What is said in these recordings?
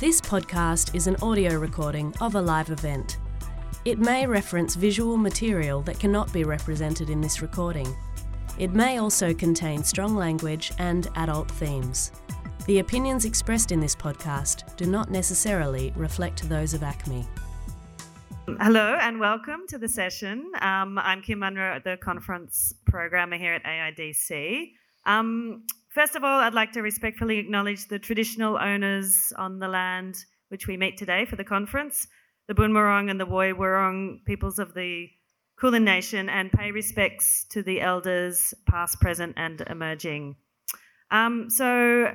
This podcast is an audio recording of a live event. It may reference visual material that cannot be represented in this recording. It may also contain strong language and adult themes. The opinions expressed in this podcast do not necessarily reflect those of ACMI. Hello and welcome to the session. Um, I'm Kim Munro, the conference programmer here at AIDC. Um, first of all, I'd like to respectfully acknowledge the traditional owners on the land which we meet today for the conference, the Boon Wurrung and the Woi Wurrung peoples of the Kulin Nation, and pay respects to the elders, past, present, and emerging. Um, so,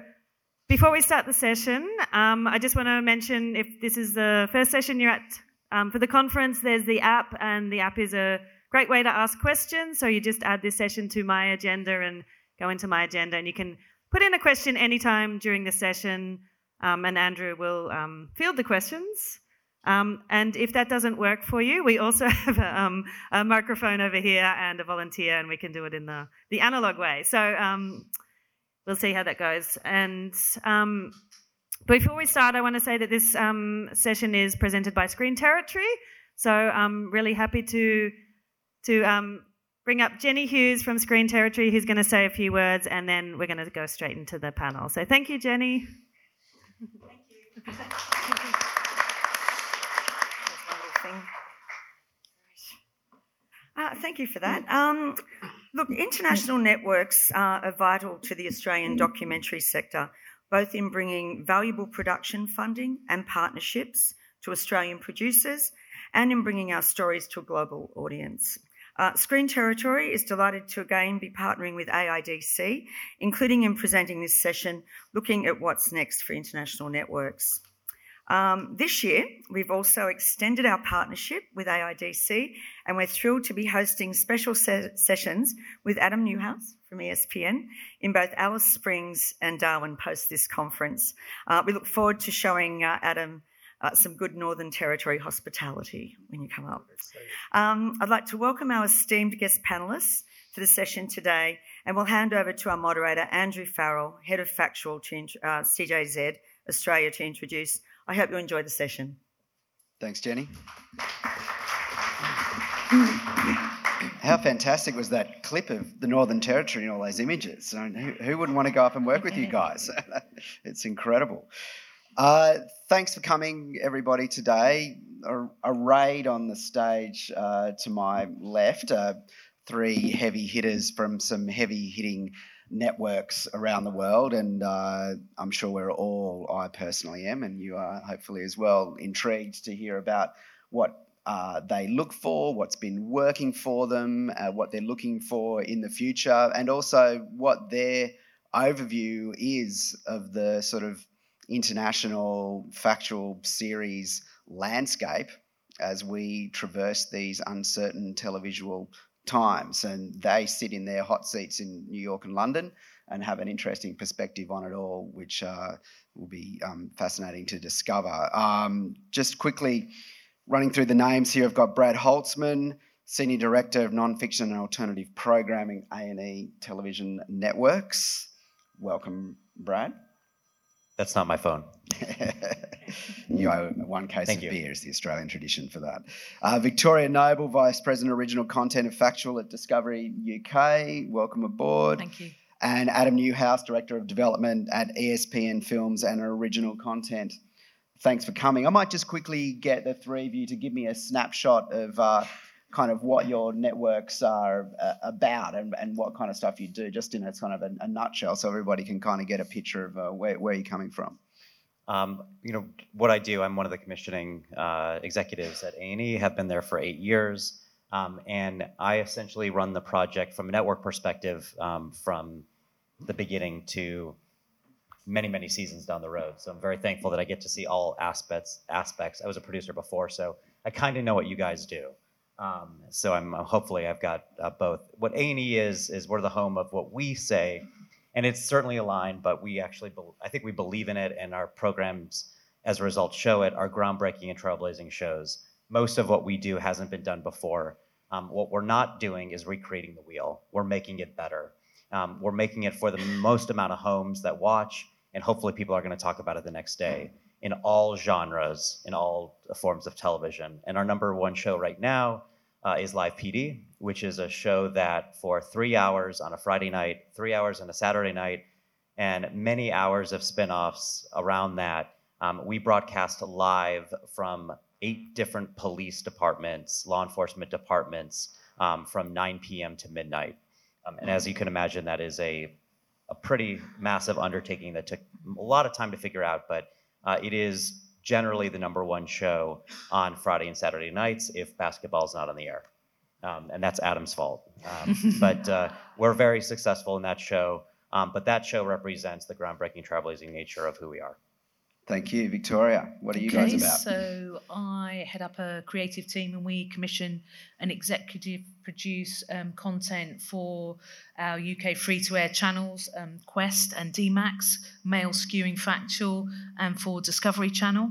before we start the session, um, I just want to mention if this is the first session you're at um, for the conference, there's the app, and the app is a great way to ask questions. So, you just add this session to my agenda and go into my agenda, and you can put in a question anytime during the session, um, and Andrew will um, field the questions. Um, and if that doesn't work for you, we also have a, um, a, microphone over here and a volunteer, and we can do it in the, the analog way. So um, we'll see how that goes. And um, before we start, I want to say that this session is presented by Screen Territory. So I'm really happy to to bring up Jenny Hughes from Screen Territory, who's going to say a few words, and then we're going to go straight into the panel. So thank you, Jenny. Thank you. Uh, thank you for that. Um, look, international networks are vital to the Australian documentary sector, both in bringing valuable production funding and partnerships to Australian producers and in bringing our stories to a global audience. Uh, Screen Territory is delighted to again be partnering with AIDC, including in presenting this session looking at what's next for international networks. Um, this year, we've also extended our partnership with AIDC, and we're thrilled to be hosting special se- sessions with Adam Neuhaus from ESPN in both Alice Springs and Darwin post this conference. Uh, we look forward to showing uh, Adam uh, some good Northern Territory hospitality when you come up. Um, I'd like to welcome our esteemed guest panelists for the session today, and we'll hand over to our moderator, Andrew Farrell, Head of Factual to uh, CJZ Australia, to introduce I hope you enjoy the session. Thanks, Jenny. How fantastic was that clip of the Northern Territory and all those images? I mean, who, who, wouldn't want to go up and work with you guys? it's incredible. Uh, thanks for coming, everybody, today. A, a raid on the stage uh, to my left, uh, three heavy hitters from some heavy hitting networks around the world, and uh, I'm sure we're all, I personally am, and you are hopefully as well, intrigued to hear about what uh, they look for, what's been working for them, uh, what they're looking for in the future, and also what their overview is of the sort of international factual series landscape as we traverse these uncertain televisual times, and they sit in their hot seats in New York and London and have an interesting perspective on it all, which uh, will be um, fascinating to discover. Um, just quickly running through the names here, I've got Brad Holcman, Senior Director of Nonfiction and Alternative Programming, A&E Television Networks. Welcome, Brad. That's not my phone. you owe one case Thank of you. beer is the Australian tradition for that. Uh, Victoria Noble, Vice President Original Content and Factual at Discovery UK. Welcome aboard. Thank you. And Adam Neuhaus, Director of Development at ESPN Films and Original Content. Thanks for coming. I might just quickly get the three of you to give me a snapshot of uh, kind of what your networks are uh, about and, and what kind of stuff you do, just in a kind of a, a nutshell, so everybody can kind of get a picture of uh, where, where you're coming from. Um, you know what I do. I'm one of the commissioning uh, executives at A&E. Have been there for eight years, um, and I essentially run the project from a network perspective um, from the beginning to many many seasons down the road. So I'm very thankful that I get to see all aspects. Aspects. I was a producer before, so I kind of know what you guys do. Um, so I'm hopefully I've got uh, both. What A&E is is we're the home of what we say and it's certainly aligned, but we actually, I think we believe in it, and our programs, as a result, show it. Our groundbreaking and trailblazing shows. Most of what we do hasn't been done before. Um, what we're not doing is recreating the wheel. We're making it better. Um, we're making it for the most amount of homes that watch, and hopefully people are going to talk about it the next day. In all genres, in all forms of television. And our number one show right now uh, is Live PD, which is a show that for three hours on a Friday night, three hours on a Saturday night, and many hours of spin offs around that, um, we broadcast live from eight different police departments, law enforcement departments, um, from 9 p.m. to midnight. Um, and as you can imagine, that is a, a pretty massive undertaking that took a lot of time to figure out, but uh, it is generally the number one show on Friday and Saturday nights if basketball's not on the air. Um, and that's Adam's fault. Um, but uh, we're very successful in that show. Um, but that show represents the groundbreaking trailblazing nature of who we are. Thank you, Victoria. What are you guys about? So I head up a creative team, and we commission and executive produce um, content for our UK free-to-air channels, um, Quest and DMAX, Male Skewing Factual, and for Discovery Channel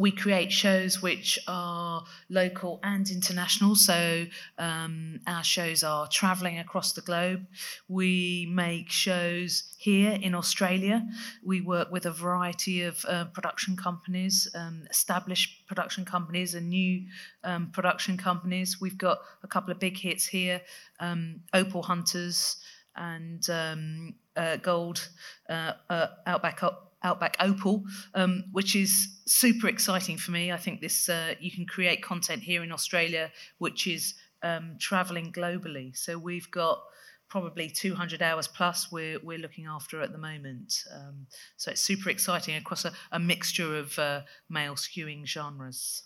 we create shows which are local and international. So um, our shows are traveling across the globe. We make shows here in Australia. We work with a variety of uh, production companies, um, established production companies, and new um, production companies. We've got a couple of big hits here um, Opal Hunters and um, uh, Gold uh, uh Outback Outback Opal, um, which is super exciting for me. I think this uh, you can create content here in Australia, which is um, traveling globally. So we've got probably 200 hours plus we're, we're looking after at the moment. Um, so it's super exciting across a, a mixture of uh, male skewing genres.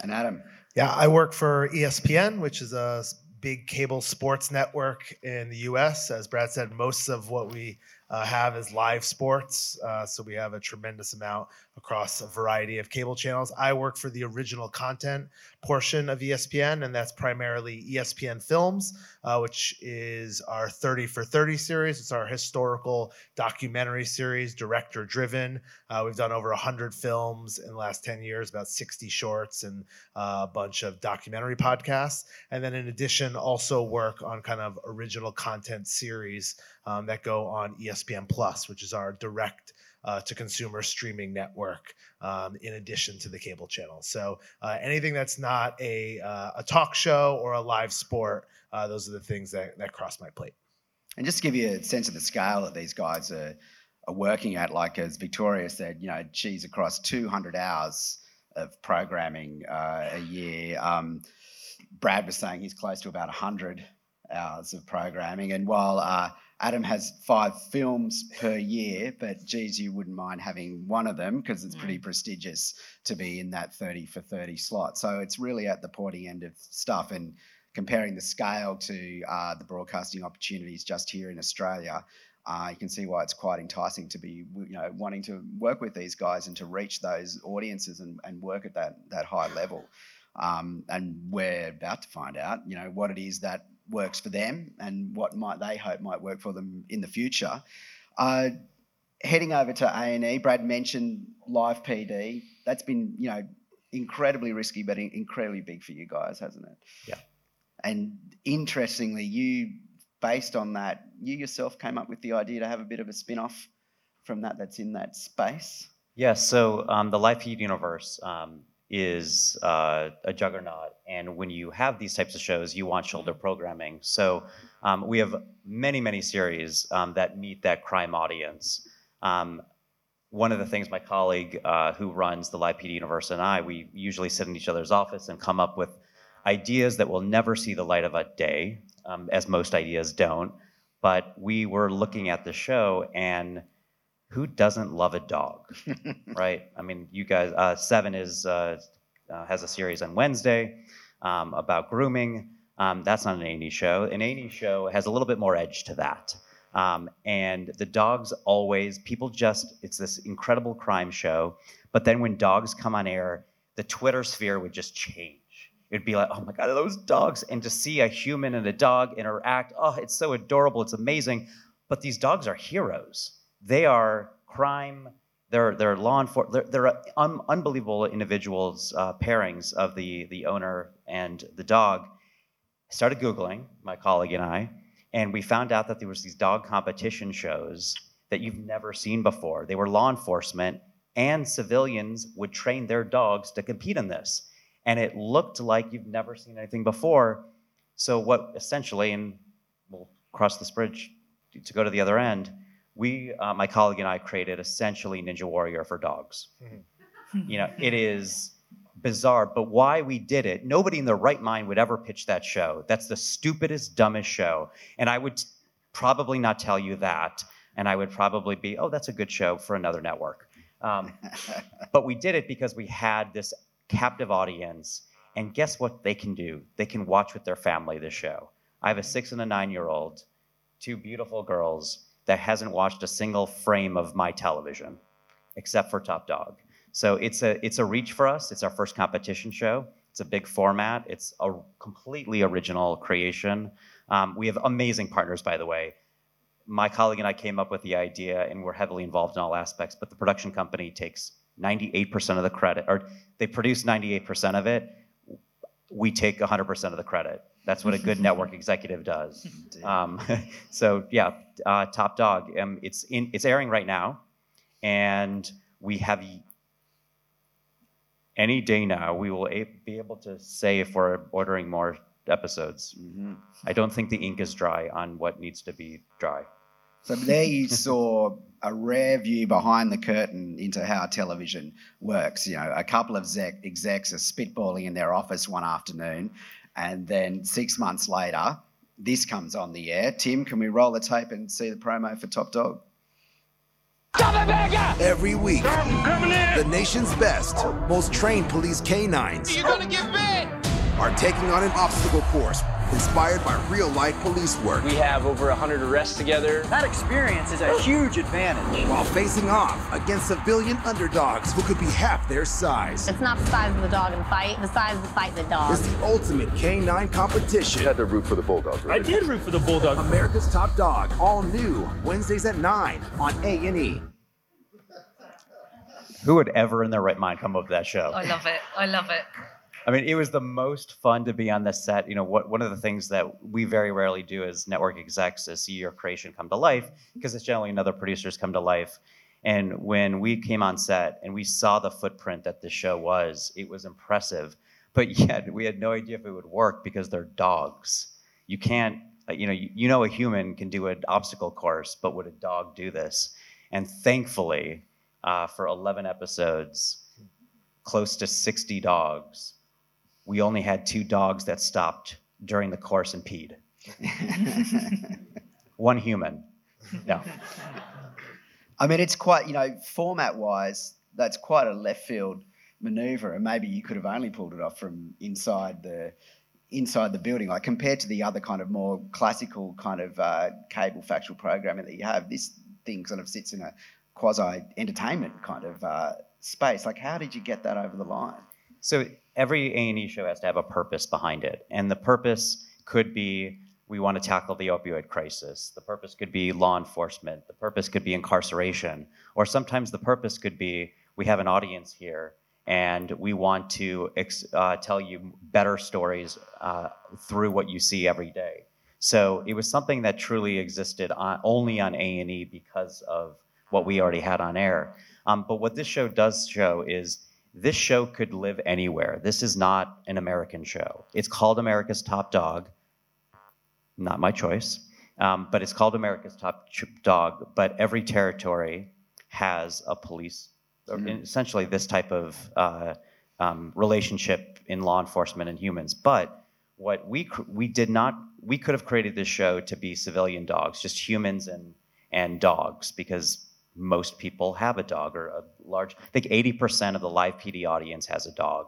And Adam? Yeah, I work for ESPN, which is a big cable sports network in the US. As Brad said, most of what we uh, have is live sports. Uh, so we have a tremendous amount across a variety of cable channels. I work for the original content portion of ESPN, and that's primarily ESPN Films, uh, which is our 30 for 30 series. It's our historical documentary series, director driven. Uh, we've done over 100 films in the last 10 years, about 60 shorts, and uh, a bunch of documentary podcasts. And then, in addition, also work on kind of original content series um, that go on ESPN Plus, which is our direct uh, to consumer streaming network um, in addition to the cable channel. So uh, anything that's not a, uh, a talk show or a live sport, uh, those are the things that, that cross my plate. And just to give you a sense of the scale that these guys are, are working at, like as Victoria said, you know, she's across 200 hours of programming a year. Um, Brad was saying he's close to about 100 hours of programming. And while uh, Adam has five films per year, but geez, you wouldn't mind having one of them because it's pretty mm. prestigious to be in that 30 for 30 slot. So it's really at the pointy end of stuff. And comparing the scale to uh, the broadcasting opportunities just here in Australia, uh, you can see why it's quite enticing to be, you know, wanting to work with these guys and to reach those audiences and, and work at that that high level. Um, and we're about to find out, you know, what it is that works for them and what might they hope might work for them in the future. Uh, heading over to A&E, Brad mentioned live PD. That's been, you know, incredibly risky, but incredibly big for you guys, hasn't it? Yeah. And interestingly, you, based on that, you yourself came up with the idea to have a bit of a spin off from that that's in that space. Yeah, so um, the Live PD universe um, is uh, a juggernaut. And when you have these types of shows, you want shoulder programming. So um, we have many, many series um, that meet that crime audience. Um, one of the things my colleague uh, who runs the Live PD Universe and I, we usually sit in each other's office and come up with ideas that will never see the light of a day, um, as most ideas don't. But we were looking at the show and who doesn't love a dog, right? I mean, you guys, uh, Seven is uh, uh, has a series on Wednesday um, about grooming. Um, that's not an A&E show. An A&E show has a little bit more edge to that. Um, and the dogs always, people just, it's this incredible crime show. But then when dogs come on air, the Twitter sphere would just change. It'd be like, oh my God, those dogs. And to see a human and a dog interact, oh, it's so adorable. It's amazing. But these dogs are heroes they are crime. They're, they're law enforcement. They're, they're un- unbelievable individuals, uh, pairings of the, the owner and the dog. I started Googling, my colleague and I, and we found out that there was these dog competition shows that you've never seen before. They were law enforcement, and civilians would train their dogs to compete in this. And it looked like you've never seen anything before. So, what essentially, and we'll cross this bridge to go to the other end, we, uh, my colleague and I, created essentially Ninja Warrior for dogs. Mm-hmm. you know, it is bizarre, but why we did it, nobody in their right mind would ever pitch that show. That's the stupidest, dumbest show. And I would probably not tell you that. And I would probably be, oh, that's a good show for another network. Um, but we did it because we had this captive audience. And guess what they can do? They can watch with their family the show. I have a six and a nine year old, two beautiful girls that hasn't watched a single frame of my television except for Top Dog. So it's a it's a reach for us. It's our first competition show. It's a big format. It's a completely original creation. Um, we have amazing partners, by the way. My colleague and I came up with the idea, and we're heavily involved in all aspects. But the production company takes 98% of the credit, or they produce 98% of it. We take 100% of the credit. That's what a good network executive does. Um, so yeah, uh, Top Dog. Um, it's in. It's airing right now, and we have any day now we will a- be able to say if we're ordering more episodes. Mm-hmm. I don't think the ink is dry on what needs to be dry. So there you saw a rare view behind the curtain into how television works. You know, a couple of execs are spitballing in their office one afternoon, and then six months later, this comes on the air. Tim, can we roll the tape and see the promo for Top Dog? Every week, the nation's best, most trained police canines You're gonna get are taking on an obstacle course inspired by real life police work. We have over 100 arrests together. That experience is a huge advantage. While facing off against civilian underdogs who could be half their size. It's not the size of the dog in the fight, the size of the fight in the dog. It's the ultimate canine competition. You had to root for the Bulldog, right? I did root for the Bulldog. America's Top Dog, all new, Wednesdays at 9 on A&E. Who would ever in their right mind come up with that show? I love it. I love it. I mean, it was the most fun to be on the set. You know, what, one of the things that we very rarely do as network execs is see your creation come to life because it's generally another producers come to life. And when we came on set and we saw the footprint that the show was, it was impressive. But yet we had no idea if it would work because they're dogs. You can't, uh, you know, you, you know, a human can do an obstacle course, but would a dog do this? And thankfully, uh, for 11 episodes, close to 60 dogs. We only had two dogs that stopped during the course and peed. One human. No. I mean, it's quite, you know, format wise, that's quite a left field maneuver. And maybe you could have only pulled it off from inside the inside the building like compared to the other kind of more classical kind of uh, cable factual programming that you have this thing sort of sits in a quasi entertainment kind of uh, space. Like, how did you get that over the line? So every A and E show has to have a purpose behind it, and the purpose could be we want to tackle the opioid crisis. The purpose could be law enforcement. The purpose could be incarceration, or sometimes the purpose could be we have an audience here and we want to uh, tell you better stories uh, through what you see every day. So it was something that truly existed on, only on A and E because of what we already had on air. Um, but what this show does show is this show could live anywhere. This is not an American show. It's called America's Top Dog. Not my choice, um, but it's called America's Top Dog. But every territory has a police, mm-hmm. essentially this type of uh, um, relationship in law enforcement and humans. But what we we did not we could have created this show to be civilian dogs, just humans and and dogs, because most people have a dog or a large i think 80% of the live pd audience has a dog.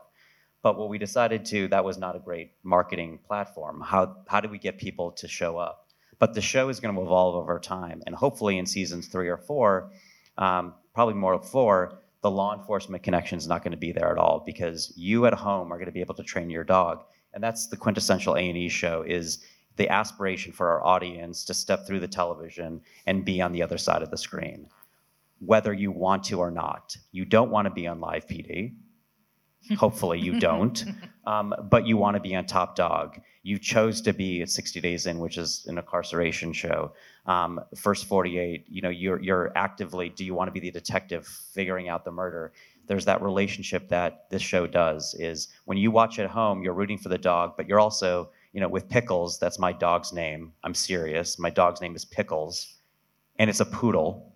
But what we decided to that was not a great marketing platform. How, how do we get people to show up? But the show is going to evolve over time and hopefully in seasons three or four um, probably more four the law enforcement connection is not going to be there at all because you at home are going to be able to train your dog. And that's the quintessential a&e show is the aspiration for our audience to step through the television and be on the other side of the screen whether you want to or not. You don't want to be on live PD. Hopefully, you don't. Um, but you want to be on Top Dog. You chose to be at 60 Days In, which is an incarceration show. Um, First 48, you know, you're you're actively. Do you want to be the detective figuring out the murder? There's that relationship that this show does. Is when you watch at home, you're rooting for the dog, but you're also, you know, with Pickles. That's my dog's name. I'm serious. My dog's name is Pickles, and it's a poodle.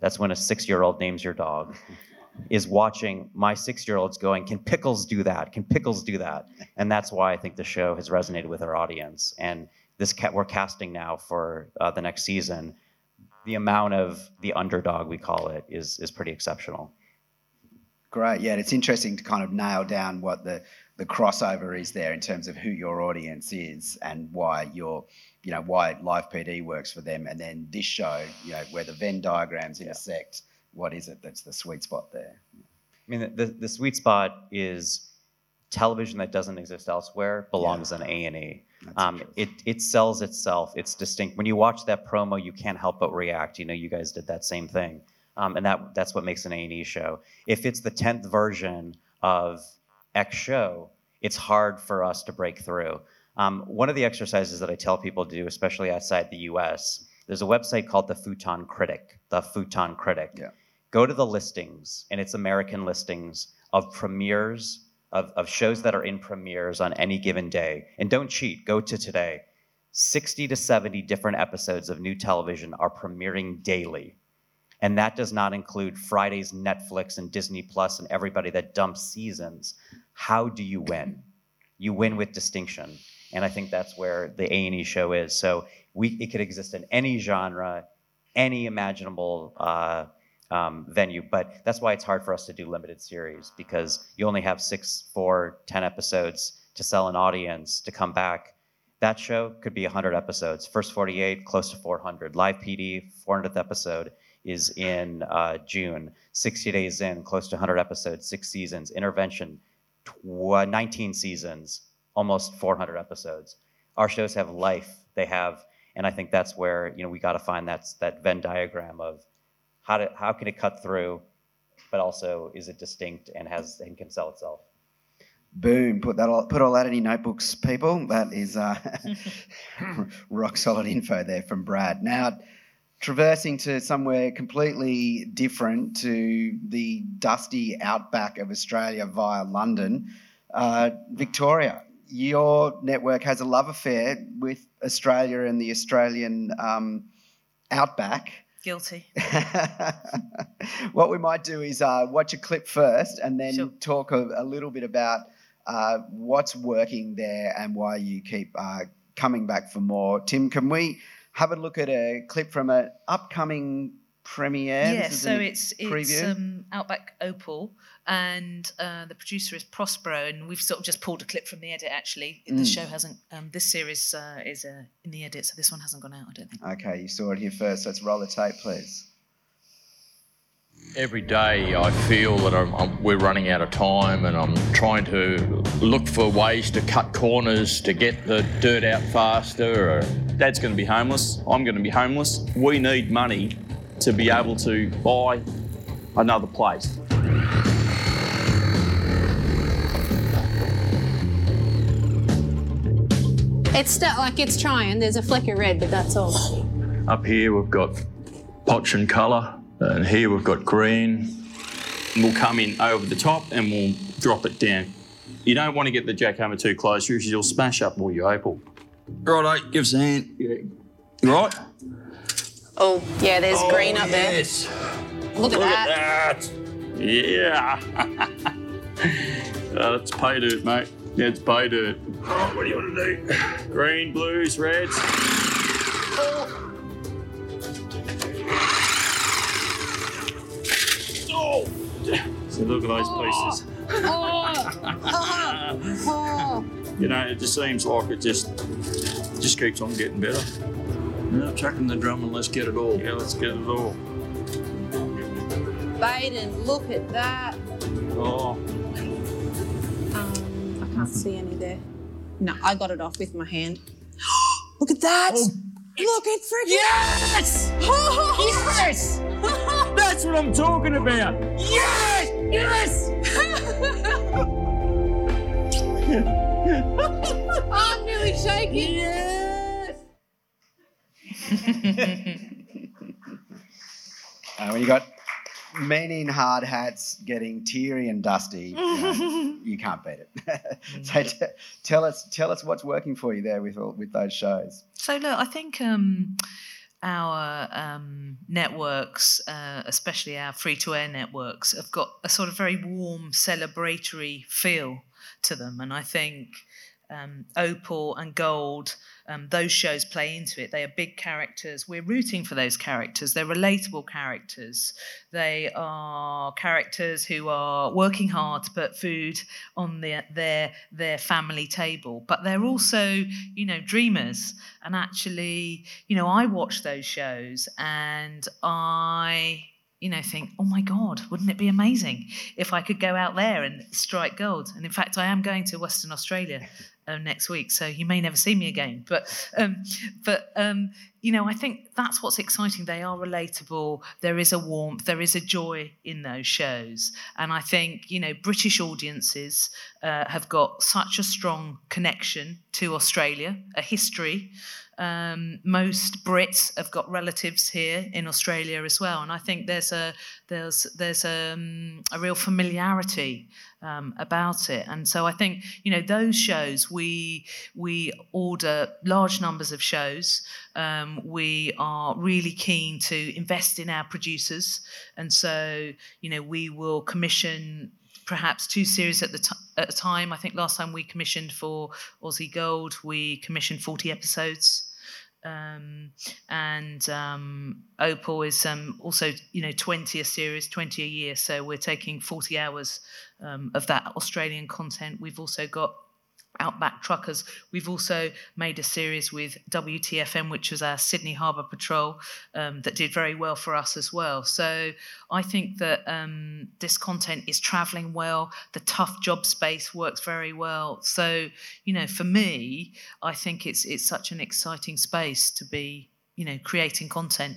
That's when a six-year-old names your dog is watching my six year olds going, Can Pickles do that? Can Pickles do that? And that's why I think the show has resonated with our audience. And this ca- we're casting now for uh, the next season. The amount of the underdog, we call it, is, is pretty exceptional. Great. Yeah, it's interesting to kind of nail down what the, the crossover is there in terms of who your audience is and why your you know why live PD works for them, and then this show, you know, where the Venn diagrams intersect. What is it that's the sweet spot there? I mean, the, the sweet spot is television that doesn't exist elsewhere belongs on A and E. Um, it it sells itself. It's distinct. When you watch that promo, you can't help but react. You know, you guys did that same thing, um, and that that's what makes an A and E show. If it's the tenth version of X show, it's hard for us to break through. Um, one of the exercises that I tell people to do, especially outside the U.S., there's a website called the Futon Critic. The Futon Critic. Yeah. Go to the listings, and it's American listings of premieres of, of shows that are in premieres on any given day. And don't cheat, go to today. 60 to 70 different episodes of new television are premiering daily. And that does not include Friday's Netflix and Disney Plus and everybody that dumps seasons. How do you win? You win with distinction. And I think that's where the A&E show is. So we, it could exist in any genre, any imaginable uh, um, venue. But that's why it's hard for us to do limited series because you only have six, four, ten episodes to sell an audience to come back. That show could be 100 episodes. First 48, close to 400. Live PD, 400th episode is in uh, June. 60 days in, close to 100 episodes, six seasons. Intervention, tw- 19 seasons, almost 400 episodes. Our shows have life. They have, and I think that's where you know we got to find that that Venn diagram of how to how can it cut through, but also is it distinct and has and can sell itself. Boom! Put that all, put all that in your notebooks, people. That is uh, rock solid info there from Brad. Now, traversing to somewhere completely different to the dusty outback of Australia via London, uh, Victoria. Your network has a love affair with Australia and the Australian um, outback. Guilty. what we might do is uh, watch a clip first and then Sure. talk a, a little bit about uh, what's working there and why you keep uh, coming back for more. Tim, can we have a look at a clip from an upcoming premiere? Yeah, so it's it's um, Outback Opal, and uh, the producer is Prospero, and we've sort of just pulled a clip from the edit. Actually, the Mm. show hasn't. Um, this series uh, is uh, in the edit, so this one hasn't gone out. I don't think. Okay, you saw it here first. Let's roll the tape, please. Every day I feel that I'm, I'm, we're running out of time and I'm trying to look for ways to cut corners to get the dirt out faster. Or... Dad's going to be homeless. I'm going to be homeless. We need money to be able to buy another place. It's st- like it's trying. There's a fleck of red, but that's all. Up here we've got potch and colour, and here we've got green. We'll come in over the top and we'll drop it down. You don't want to get the jackhammer too close because you'll smash up all your opal. Righto, give us a hand. Yeah. Right? Oh, yeah, there's Oh, green up there. yes. Look at that. at that. Yeah. uh, that's pay dirt, mate. Yeah, it's pay dirt. Oh, what do you want to do? Green, blues, reds. Oh! So look at those pieces. You know, it just seems like it just just keeps on getting better. Yeah, chucking the drum and let's get it all. Yeah, let's get it all. Baden, look at that. Oh. Um, I can't see any there. No, I got it off with my hand. look at that! Look, it freaking Yes! yes! That's what I'm talking about. Yes! Yes! I'm nearly shaking. Yes. Uh, when you got men in hard hats getting teary and dusty, you, know, you can't beat it. so t- tell us, tell us what's working for you there with all, with those shows. So look, I think um, our um, networks, uh, especially our free-to-air networks, have got a sort of very warm, celebratory feel to them, and I think um, Opal and Gold, um, those shows play into it. They are big characters. We're rooting for those characters. They're relatable characters. They are characters who are working hard to put food on their their their family table. But they're also, you know, dreamers. And actually, you know, I watch those shows and I you know, think, oh my God, wouldn't it be amazing if I could go out there and strike gold? And in fact, I am going to Western Australia uh, next week, so you may never see me again. But, um, but um, you know, I think that's what's exciting. They are relatable. There is a warmth. There is a joy in those shows, and I think you know, British audiences uh, have got such a strong connection to Australia, a history. Um, most Brits have got relatives here in Australia as well, and I think there's a there's there's a, um, a real familiarity um, about it. And so I think you know those shows we we order large numbers of shows. Um, we are really keen to invest in our producers, and so you know we will commission perhaps two series at the t- at a time. I think last time we commissioned for Aussie Gold, we commissioned 40 episodes. Um, and um, Opal is um, also, you know, 20 a series, 20 a year. So we're taking 40 hours um, of that Australian content. We've also got Outback Truckers. We've also made a series with WTFN, which was our Sydney Harbour Patrol, um, that did very well for us as well. So I think that um, this content is travelling well. The tough job space works very well. So you know, for me, I think it's it's such an exciting space to be you know creating content.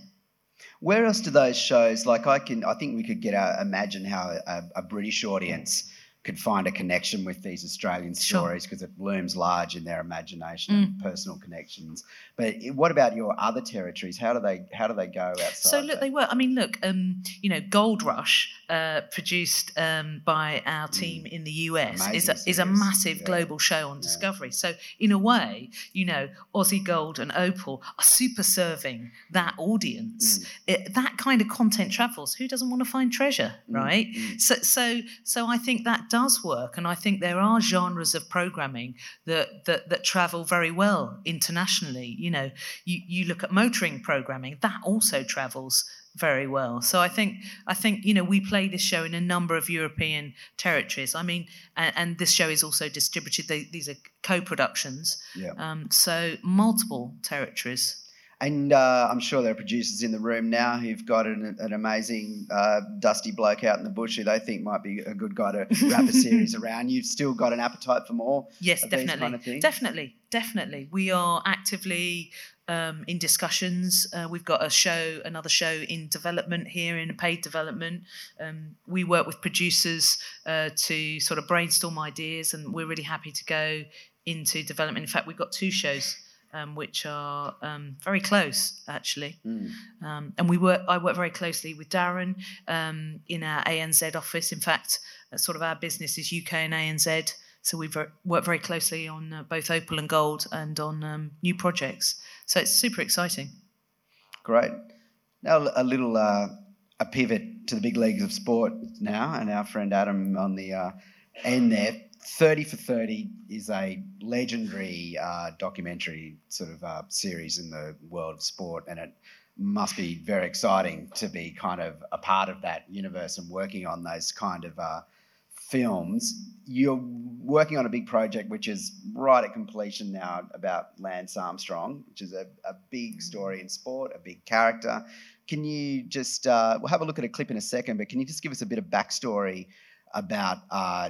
Where else do those shows like I can? I think we could get our imagine how a, a British audience could find a connection with these Australian stories because it looms large in their imagination Mm. and personal connections. But what about your other territories? How do they how do they go outside? So look, that? they were. I mean, look, um, you know, Gold Rush, uh, produced um, by our team in the US, is a, Mm. Is a massive Yeah. global show on Discovery. So in a way, you know, Aussie Gold and Opal are super serving that audience. Mm. It, that kind of content travels. Who doesn't want to find treasure, Mm, right? So, so, so I think that does work, and I think there are genres of programming that that, that travel very well internationally. You know, you, you look at motoring programming that also travels very well. So I think I think you know we play this show in a number of European territories. I mean, and, and this show is also distributed. They, these are co-productions. Yeah. Um, so multiple territories. And uh, I'm sure there are producers in the room now who've got an, an amazing uh, dusty bloke out in the bush who they think might be a good guy to wrap a series around. You've still got an appetite for more. Yes, definitely. kind of? Definitely, definitely. We are actively um, in discussions. Uh, we've got a show, another show in development here in paid development. Um, we work with producers uh, to sort of brainstorm ideas, and we're really happy to go into development. In fact, we've got two shows. Um, which are um, very close, actually, Mm. um, and we work. I work very closely with Darren um, in our ANZ office. In fact, uh, sort of our business is UK and ANZ, so we work very closely on uh, both Opal and Gold and on um, new projects. So it's super exciting. Great. Now a little uh, a pivot to the big leagues of sport now, and our friend Adam on the uh, end there. Thirty for Thirty is a legendary uh, documentary sort of uh, series in the world of sport, and it must be very exciting to be kind of a part of that universe and working on those kind of uh, films. You're working on a big project which is right at completion now about Lance Armstrong, which is a, a big story in sport, a big character. Can you just, uh, we'll have a look at a clip in a second, but can you just give us a bit of backstory about uh,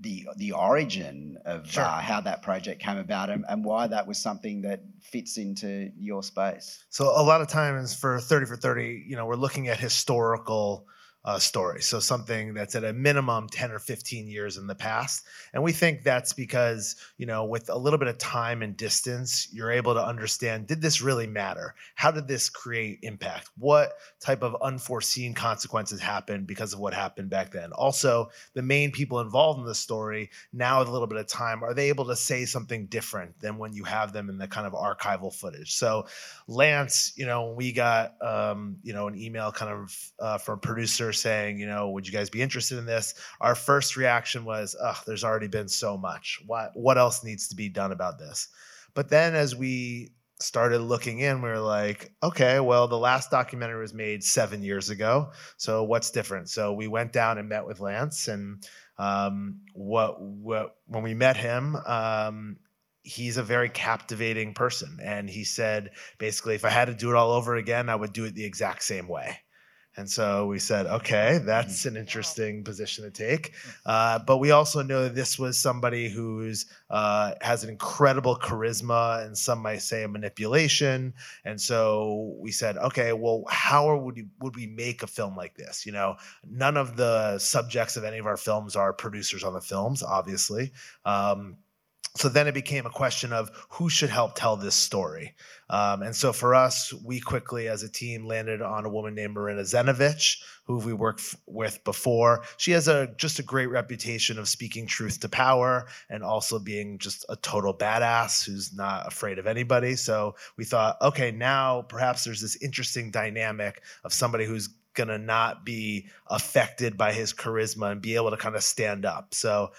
the the origin of Sure. uh, how that project came about and, and why that was something that fits into your space? So a lot of times for 30 for 30, you know, we're looking at historical uh, story. So something that's at a minimum 10 or 15 years in the past. And we think that's because, you know, with a little bit of time and distance, you're able to understand did this really matter? How did this create impact? What type of unforeseen consequences happened because of what happened back then? Also, the main people involved in the story, now with a little bit of time, are they able to say something different than when you have them in the kind of archival footage? So, Lance, you know, we got, um, you know, an email kind of uh, from producer saying, you know, would you guys be interested in this? Our first reaction was, ugh, there's already been so much. What what else needs to be done about this? But then as we started looking in, we were like, okay, well, the last documentary was made seven years ago. So what's different? So we went down and met with Lance, and um, what what when we met him, um, he's a very captivating person, and he said basically, if I had to do it all over again, I would do it the exact same way. And so we said, okay, that's an interesting position to take. Uh, but we also know that this was somebody who's uh, has an incredible charisma and some might say a manipulation. And so we said, okay, well, how would we, would we make a film like this? You know, none of the subjects of any of our films are producers on the films, obviously. Um, so then it became a question of who should help tell this story. Um, and so for us, we quickly, as a team, landed on a woman named Marina Zenovich, who we worked f- with before. She has a just a great reputation of speaking truth to power and also being just a total badass who's not afraid of anybody. So we thought, okay, now perhaps there's this interesting dynamic of somebody who's going to not be affected by his charisma and be able to kind of stand up. So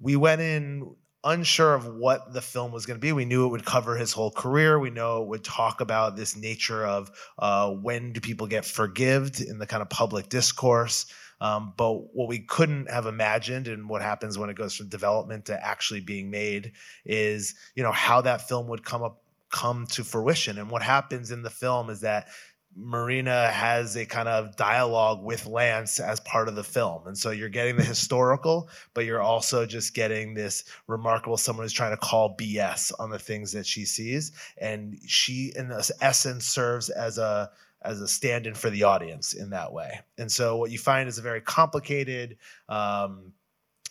we went in unsure of what the film was going to be. We knew it would cover his whole career. We know it would talk about this nature of uh, when do people get forgived in the kind of public discourse. Um, but what we couldn't have imagined and what happens when it goes from development to actually being made is, you know, how that film would come up come to fruition. And what happens in the film is that Marina has a kind of dialogue with Lance as part of the film. And so you're getting the historical, but you're also just getting this remarkable someone who's trying to call BS on the things that she sees. And she, in essence, serves as a as a stand-in for the audience in that way. And so what you find is a very complicated um,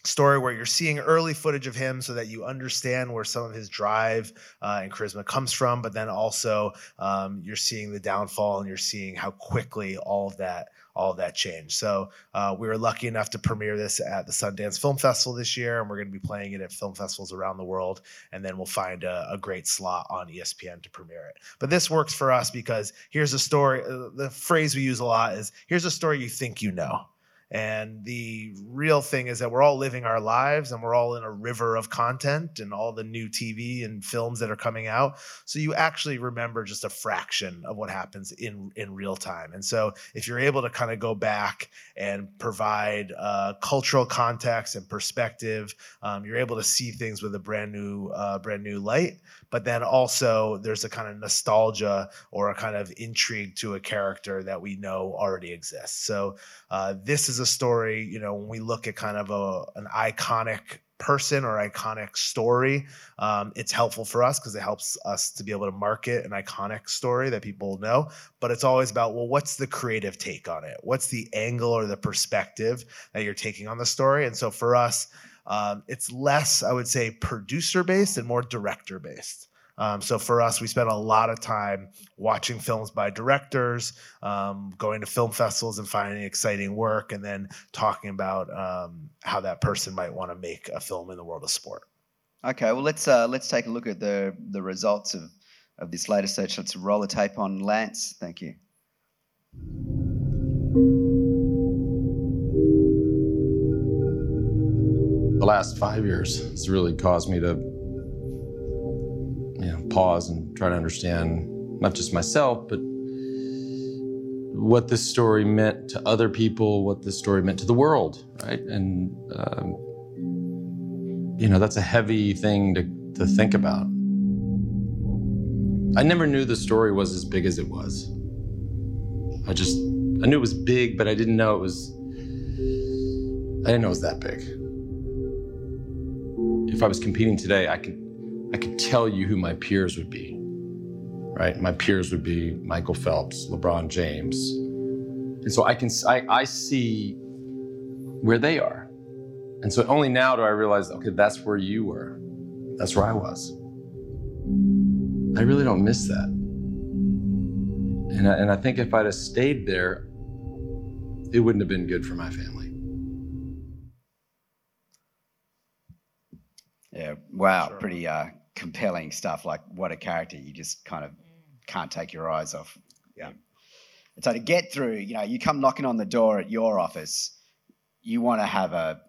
story where you're seeing early footage of him so that you understand where some of his drive uh, and charisma comes from but then also um, you're seeing the downfall and you're seeing how quickly all of that all of that changed. So uh, we were lucky enough to premiere this at the sundance film festival this year and we're going to be playing it at film festivals around the world and then we'll find a, a great slot on espn to premiere it. But this works for us because here's a story uh, the phrase we use a lot is here's a story you think you know and the real thing is that we're all living our lives and we're all in a river of content and all the new TV and films that are coming out. So you actually remember just a fraction of what happens in, in real time. And so if you're able to kind of go back and provide uh, cultural context and perspective, um, you're able to see things with a brand new, uh, brand new light. But then also there's a kind of nostalgia or a kind of intrigue to a character that we know already exists. So uh, this is a story, you know, when we look at kind of a, an iconic person or iconic story, um, it's helpful for us because it helps us to be able to market an iconic story that people know. But it's always about, well, what's the creative take on it? What's the angle or the perspective that you're taking on the story? And so for us, um, it's less, I would say, producer based and more director based. Um, so for us, we spent a lot of time watching films by directors, um, going to film festivals and finding exciting work, and then talking about um, how that person might want to make a film in the world of sport. Okay, well let's uh, let's take a look at the the results of of this latest search. Let's roll the tape on Lance. Thank you. The last five years has really caused me to you know, pause and try to understand not just myself, but what this story meant to other people, what this story meant to the world, right? And, um, you know, that's a heavy thing to, to think about. I never knew the story was as big as it was. I just, I knew it was big, but I didn't know it was, I didn't know it was that big. If I was competing today, I could I could tell you who my peers would be, right? My peers would be Michael Phelps, LeBron James, And so I can I, I see where they are. And so only now do I realize, okay, that's where you were. That's where I was. I really don't miss that. And I, and I think if I'd have stayed there, it wouldn't have been good for my family. Yeah, wow, sure. pretty uh, compelling stuff. Like, what a character! You just kind of can't take your eyes off. Yeah. And so to get through, you know, you come knocking on the door at your office, you want to have a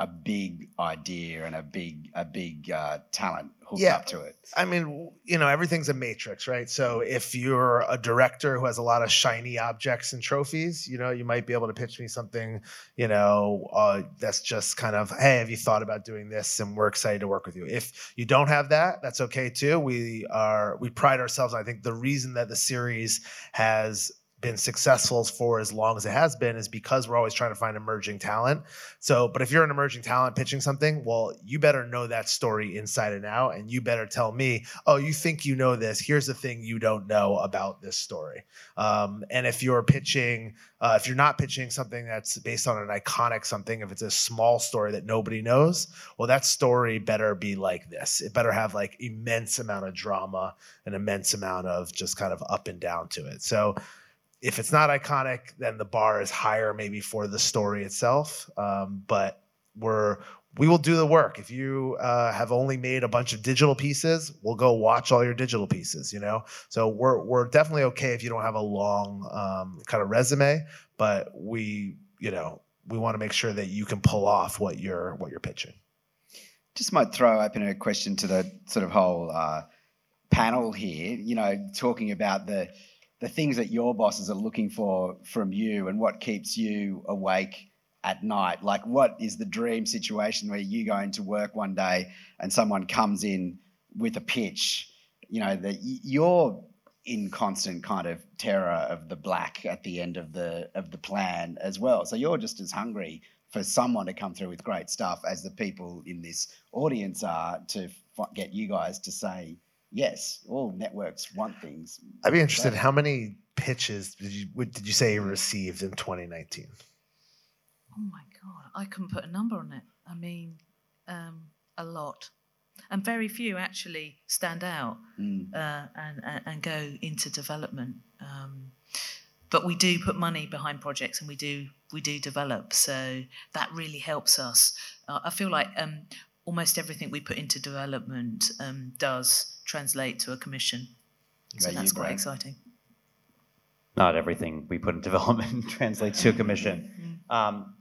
a big idea and a big a big uh, talent hooked yeah. up to it. I mean, you know, everything's a matrix, right? So if you're a director who has a lot of shiny objects and trophies, you know, you might be able to pitch me something, you know, uh, that's just kind of, hey, have you thought about doing this? And we're excited to work with you. If you don't have that, that's okay too. We are we pride ourselves. I think the reason that the series has been successful for as long as it has been is because we're always trying to find emerging talent. So, but if you're an emerging talent pitching something, well, you better know that story inside and out, and you better tell me, oh, you think you know this? Here's the thing you don't know about this story. Um, and if you're pitching, uh, if you're not pitching something that's based on an iconic something, if it's a small story that nobody knows, well, that story better be like this. It better have like immense amount of drama, an immense amount of just kind of up and down to it. So if it's not iconic, then the bar is higher maybe for the story itself. Um, but we're we will do the work. If you uh, have only made a bunch of digital pieces, we'll go watch all your digital pieces. You know, so we're we're definitely okay if you don't have a long um, kind of resume, but we you know we want to make sure that you can pull off what you're what you're pitching. Just might throw open a question to the sort of whole uh, panel here. You know, talking about the the things that your bosses are looking for from you and what keeps you awake at night? Like, what is the dream situation where you go into work one day and someone comes in with a pitch? You know, that you're in constant kind of terror of the black at the end of the of the plan as well. So you're just as hungry for someone to come through with great stuff as the people in this audience are to get you guys to say yes, all networks want things. I'd be interested. Better. How many pitches did you did you say you received in 2019? Oh my god, I couldn't put a number on it. I mean, um, a lot, and very few actually stand out mm. uh, and, and, and go into development. Um, but we do put money behind projects, and we do we do develop. So that really helps us. Uh, I feel like um, almost everything we put into development um, does translate to a commission. So that's quite exciting. Not everything we put in development translates to a commission. Mm-hmm. Um,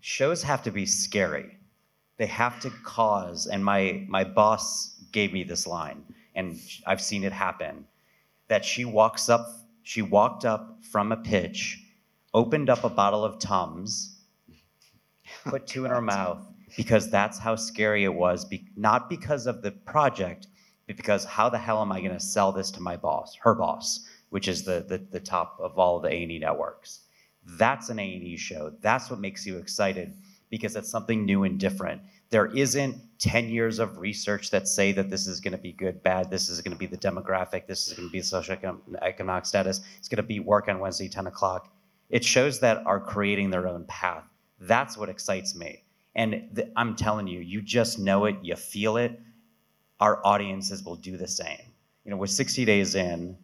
shows have to be scary. They have to cause, and my my boss gave me this line, and I've seen it happen. That she walks up, she walked up from a pitch, opened up a bottle of Tums, put two in her mouth, because that's how scary it was. Be- not because of the project, because how the hell am I going to sell this to my boss, her boss, which is the, the, the top of all of the A&E networks. That's an A&E show. That's what makes you excited because it's something new and different. There isn't 10 years of research that say that this is going to be good, bad, this is going to be the demographic, this is going to be socioeconomic status, it's going to be work on Wednesday, 10 o'clock. It shows that are creating their own path. That's what excites me. And th- I'm telling you, you just know it, you feel it. Our audiences will do the same. You know, we're 60 days in.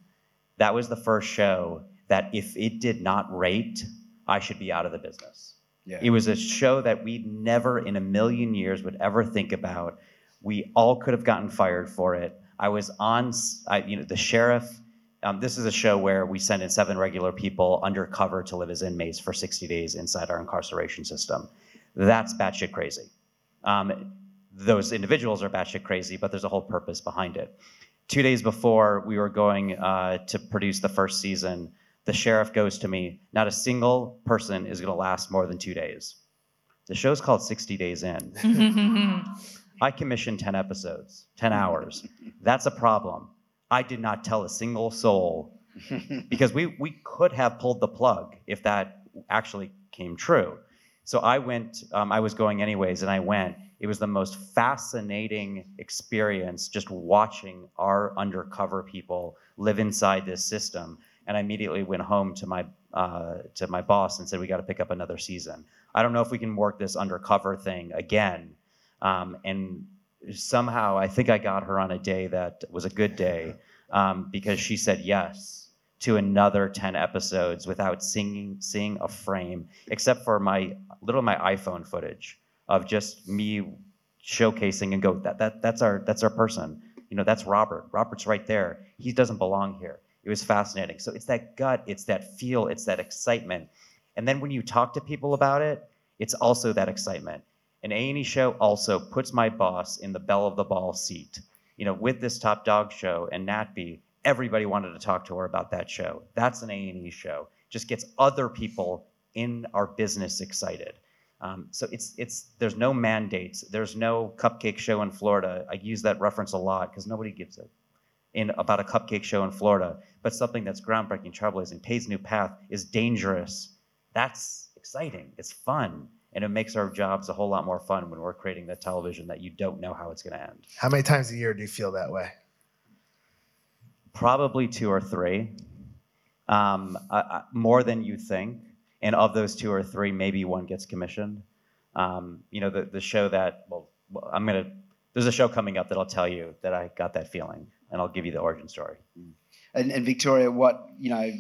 That was the first show that if it did not rate, I should be out of the business. Yeah. It was a show that we never in a million years would ever think about. We all could have gotten fired for it. I was on, I, you know, the sheriff. Um, this is a show where we send in seven regular people undercover to live as inmates for 60 days inside our incarceration system. That's batshit crazy. Um, those individuals are batshit crazy, but there's a whole purpose behind it. Two days before we were going uh, to produce the first season, the sheriff goes to me, not a single person is going to last more than two days. The show's called 60 Days In. I commissioned 10 episodes, 10 hours. That's a problem. I did not tell a single soul because we, we could have pulled the plug if that actually came true. So I went, um, I was going anyways, and I went. It was the most fascinating experience just watching our undercover people live inside this system. and I immediately went home to my uh, to my boss and said, "We got to pick up another season." I don't know if we can work this undercover thing again. Um, and somehow, I think I got her on a day that was a good day um, because she said yes to another 10 episodes without seeing seeing a frame, except for my little of my iPhone footage of just me showcasing and go that that that's our that's our person. You know, that's Robert. Robert's right there. He doesn't belong here. It was fascinating. So it's that gut, it's that feel, it's that excitement. And then when you talk to people about it, it's also that excitement. An A&E show also puts my boss in the bell of the ball seat. You know, with this Top Dog show and NatB, everybody wanted to talk to her about that show. That's an A&E show. Just gets other people in our business excited. Um, so it's it's there's no mandates. There's no cupcake show in Florida. I use that reference a lot because nobody gives it in about a cupcake show in Florida. But something that's groundbreaking, trailblazing, pays new path is dangerous. That's exciting. It's fun. And it makes our jobs a whole lot more fun when we're creating the television that you don't know how it's going to end. How many times a year do you feel that way? Probably two or three, um, uh, more than you think. And of those two or three, maybe one gets commissioned. Um, you know, the, the show that, well, I'm going to, there's a show coming up that I'll tell you that I got that feeling, and I'll give you the origin story. And, and Victoria, what, you know,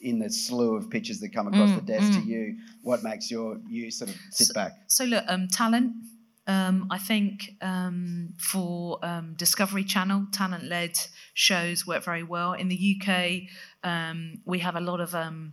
in the slew of pictures that come across Mm, the desk to mm. you, what makes your you sort of sit back? So look, um, talent. Um, I think um, for um, Discovery Channel, talent-led shows work very well. In the UK, um, we have a lot of um,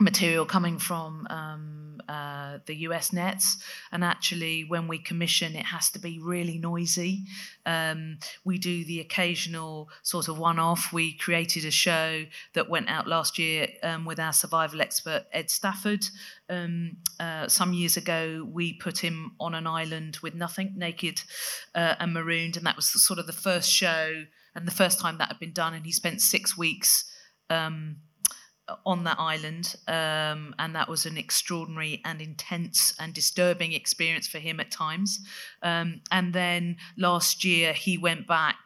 material coming from um, uh, the US nets, and actually, when we commission, it has to be really noisy. Um, we do the occasional sort of one-off. We created a show that went out last year um, with our survival expert Ed Stafford. Um, uh, some years ago, we put him on an island with nothing, naked uh, and marooned, and that was sort of the first show and the first time that had been done. And he spent six weeks. Um, on that island, um, and that was an extraordinary and intense and disturbing experience for him at times. Um, and then last year, he went back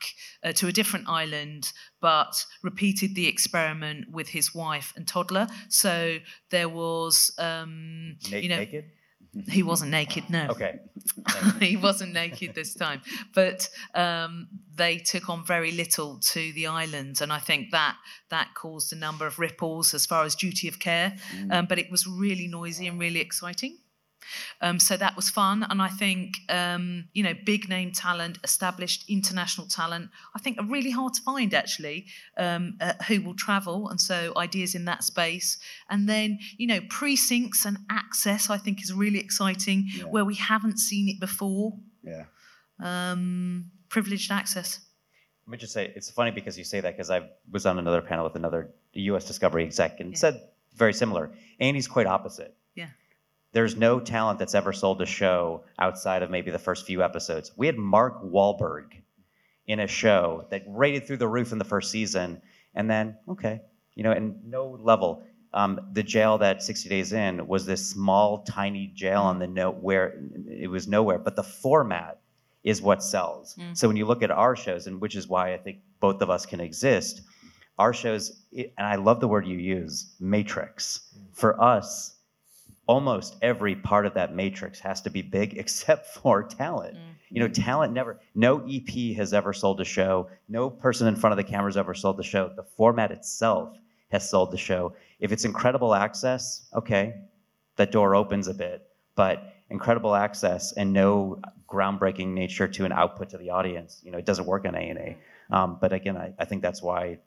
uh, to a different island, but repeated the experiment with his wife and toddler. So there was, um, Na- you know, naked? He wasn't naked. No, Okay. he wasn't naked this time, but um, they took on very little to the island, and I think that that caused a number of ripples as far as duty of care. Um, but it was really noisy and really exciting. Um, so that was fun, and I think um, you know, big name talent, established international talent. I think are really hard to find actually, um, uh, who will travel, and so ideas in that space. And then you know, precincts and access. I think is really exciting, where we haven't seen it before. Yeah. Um, privileged access. Let me just say, it's funny because you say that because I was on another panel with another U.S. Discovery exec and said very similar. Andy's quite opposite. Yeah. There's no talent that's ever sold a show outside of maybe the first few episodes. We had Mark Wahlberg in a show that rated through the roof in the first season, and then okay, you know, and no level. Um, the jail that 60 Days In was this small, tiny jail on the note where it was nowhere, but the format is what sells. Mm. So when you look at our shows, and which is why I think both of us can exist, our shows, and I love the word you use, matrix. For us, almost every part of that matrix has to be big except for talent. You know, talent never, no EP has ever sold a show. No person in front of the camera has ever sold the show. The format itself has sold the show. If it's incredible access, okay, that door opens a bit. But incredible access and no groundbreaking nature to an output to the audience, you know, it doesn't work on A&E. Um, but again, I, I think that's why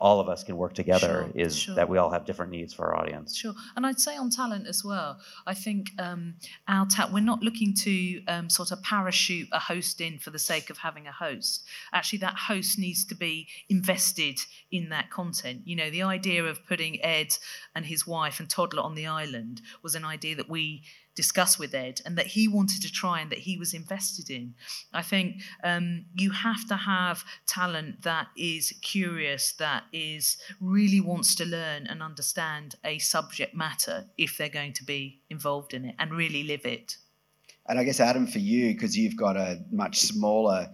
all of us can work together Sure, is sure. that we all have different needs for our audience. Sure, and I'd say on talent as well. I think um, our ta- we're not looking to um, sort of parachute a host in for the sake of having a host. Actually, that host needs to be invested in that content. You know, the idea of putting Ed and his wife and toddler on the island was an idea that we discussed with Ed and that he wanted to try and that he was invested in. I think um, you have to have talent that is curious, that is really wants to learn and understand a subject matter if they're going to be involved in it and really live it. And I guess Adam, for you, because you've got a much smaller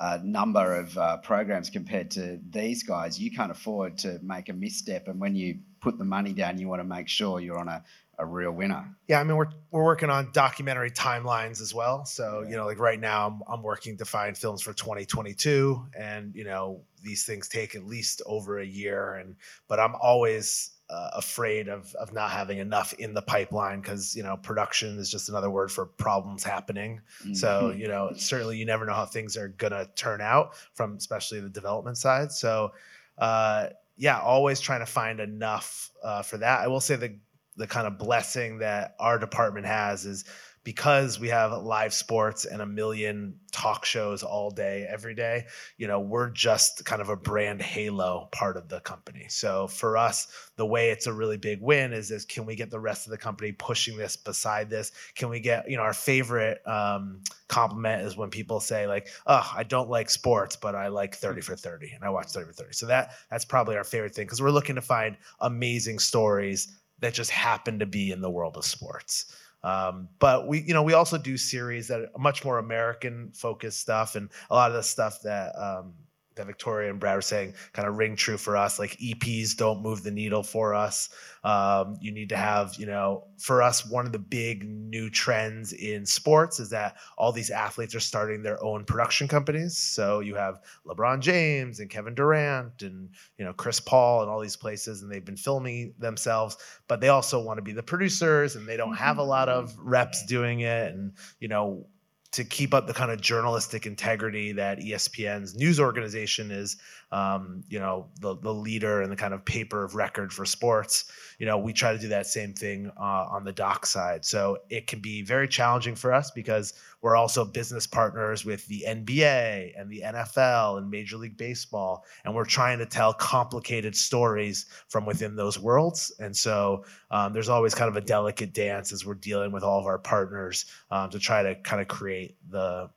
uh, number of uh, programs compared to these guys, you can't afford to make a misstep. And when you put the money down, you want to make sure you're on a, a real winner. Yeah, I mean we're we're working on documentary timelines as well. So you know, like right now, I'm I'm working to find films for 2022, and you know these things take at least over a year. And but I'm always uh, afraid of of not having enough in the pipeline because you know production is just another word for problems happening. Mm-hmm. So you know certainly you never know how things are gonna turn out from especially the development side. So uh, yeah, always trying to find enough uh, for that. I will say the the kind of blessing that our department has is because we have live sports and a million talk shows all day every day you know we're just kind of a brand halo part of the company. So for us the way it's a really big win is is can we get the rest of the company pushing this beside this? Can we get you know our favorite um, compliment is when people say like oh i don't like sports but i like 30 for 30 and i watch 30 for 30 so that that's probably our favorite thing because we're looking to find amazing stories that just happen to be in the world of sports. Um, but we, you know, we also do series that are much more American focused stuff, and a lot of the stuff that um, that Victoria and Brad were saying kind of ring true for us. Like EPs don't move the needle for us. Um, you need to have, you know, for us, one of the big new trends in sports is that all these athletes are starting their own production companies. So you have LeBron James and Kevin Durant and, you know, Chris Paul and all these places, and they've been filming themselves, but they also want to be the producers and they don't have a lot of reps doing it. And, you know, to keep up the kind of journalistic integrity that ESPN's news organization is, um, you know, the, the leader and the kind of paper of record for sports. You know, we try to do that same thing uh, on the doc side. So it can be very challenging for us because we're also business partners with the NBA and the NFL and Major League Baseball, and we're trying to tell complicated stories from within those worlds. And so um, there's always kind of a delicate dance as we're dealing with all of our partners um, to try to kind of create the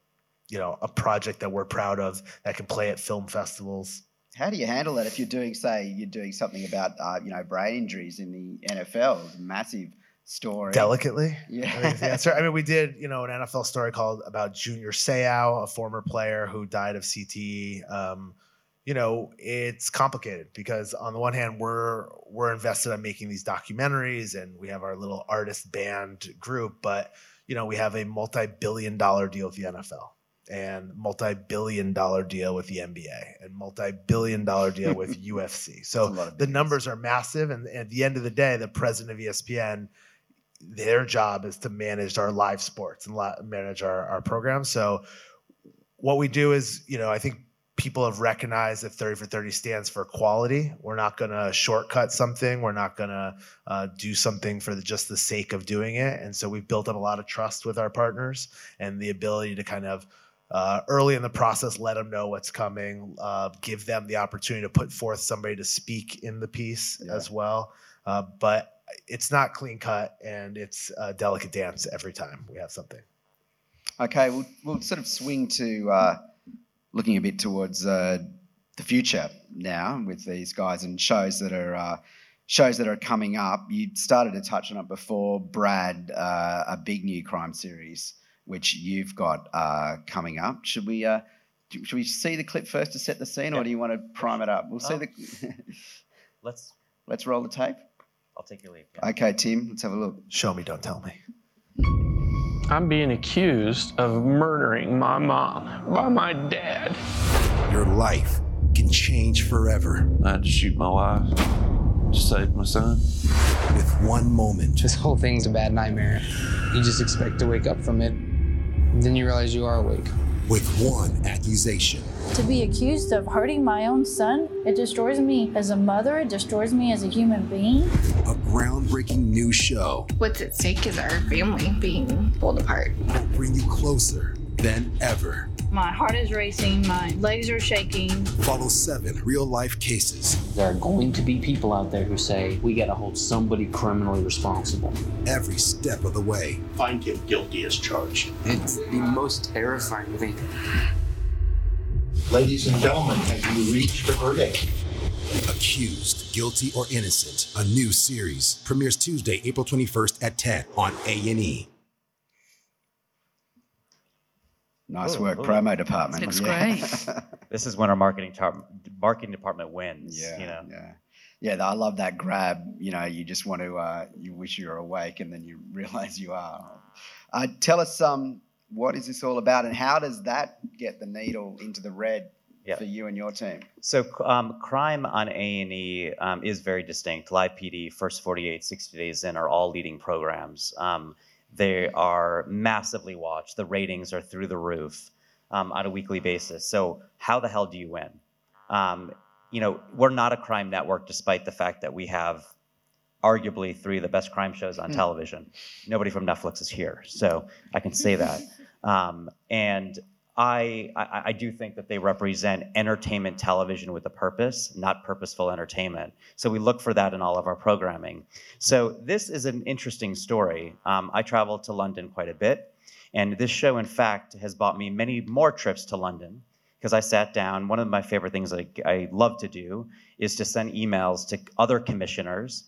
you know a project that we're proud of that can play at film festivals how do you handle that if you're doing, say, you're doing something about, uh, you know, brain injuries in the NFL? Massive story. Delicately. Yeah. I mean, answer. I mean, we did, you know, an NFL story called about Junior Seau, a former player who died of CTE. Um, you know, it's complicated because on the one hand, we're we're invested in making these documentaries, and we have our little artist band group, but you know, we have a multi-billion dollar deal with the NFL and multi-billion dollar deal with the NBA and multi-billion dollar deal with UFC. So the numbers are massive and, and, at the end of the day the president of ESPN their job is to manage our live sports and manage our, our programs. So what we do is, you know, I think people have recognized that 30 for 30 stands for quality. We're not going to shortcut something. We're not going to uh, do something for the, just the sake of doing it. And so we've built up a lot of trust with our partners and the ability to kind of uh, early in the process, let them know what's coming, uh, give them the opportunity to put forth somebody to speak in the piece yeah. as well. Uh, but it's not clean cut and it's a delicate dance every time we have something. Okay, we'll, we'll sort of swing to uh, looking a bit towards uh, the future now with these guys and shows that are uh, shows that are coming up. You started to touch on it before, Brad, a big new crime series which you've got uh, coming up. Should we uh, should we see the clip first to set the scene, yeah. or do you want to prime it up? We'll see the. let's let's roll the tape. I'll take your lead. Yeah. Okay, Tim, let's have a look. Show me, don't tell me. I'm being accused of murdering my mom by my dad. Your life can change forever. I had to shoot my wife to save my son. With one moment. This whole thing's a bad nightmare. You just expect to wake up from it then you realize you are awake. With one accusation. To be accused of hurting my own son, it destroys me as a mother, it destroys me as a human being. A groundbreaking new show. What's at stake is our family being pulled apart. Will bring you closer than ever. My heart is racing, my legs are shaking. Follow seven real life cases. There are going to be people out there who say, we got to hold somebody criminally responsible. Every step of the way. Find him guilty as charged. It's the most terrifying thing. Ladies and gentlemen, have you reached a verdict? Accused, Guilty or Innocent, a new series. Premieres Tuesday, April 21st at 10 on A&E. Nice Ooh, work, ooh. promo department. Looks Yeah. This is when our marketing tar- marketing department wins. Yeah, you know. yeah, yeah. I love that grab. You know, you just want to, uh, you wish you were awake, and then you realize you are. Uh, tell us, um, what is this all about, and how does that get the needle into the red Yeah. for you and your team? So um, crime on A&E um, is very distinct. Live PD, First 48, 60 Days In are all leading programs. Um, they are massively watched. The ratings are through the roof um, on a weekly basis. So how the hell do you win? Um, you know, we're not a crime network, despite the fact that we have arguably three of the best crime shows on Hmm. television. Nobody from Netflix is here, so I can say that. Um, and I, I, I do think that they represent entertainment television with a purpose, not purposeful entertainment. So we look for that in all of our programming. So this is an interesting story. Um, I travel to London quite a bit, and this show, in fact, has bought me many more trips to London because I sat down. One of my favorite things I, I love to do is to send emails to other commissioners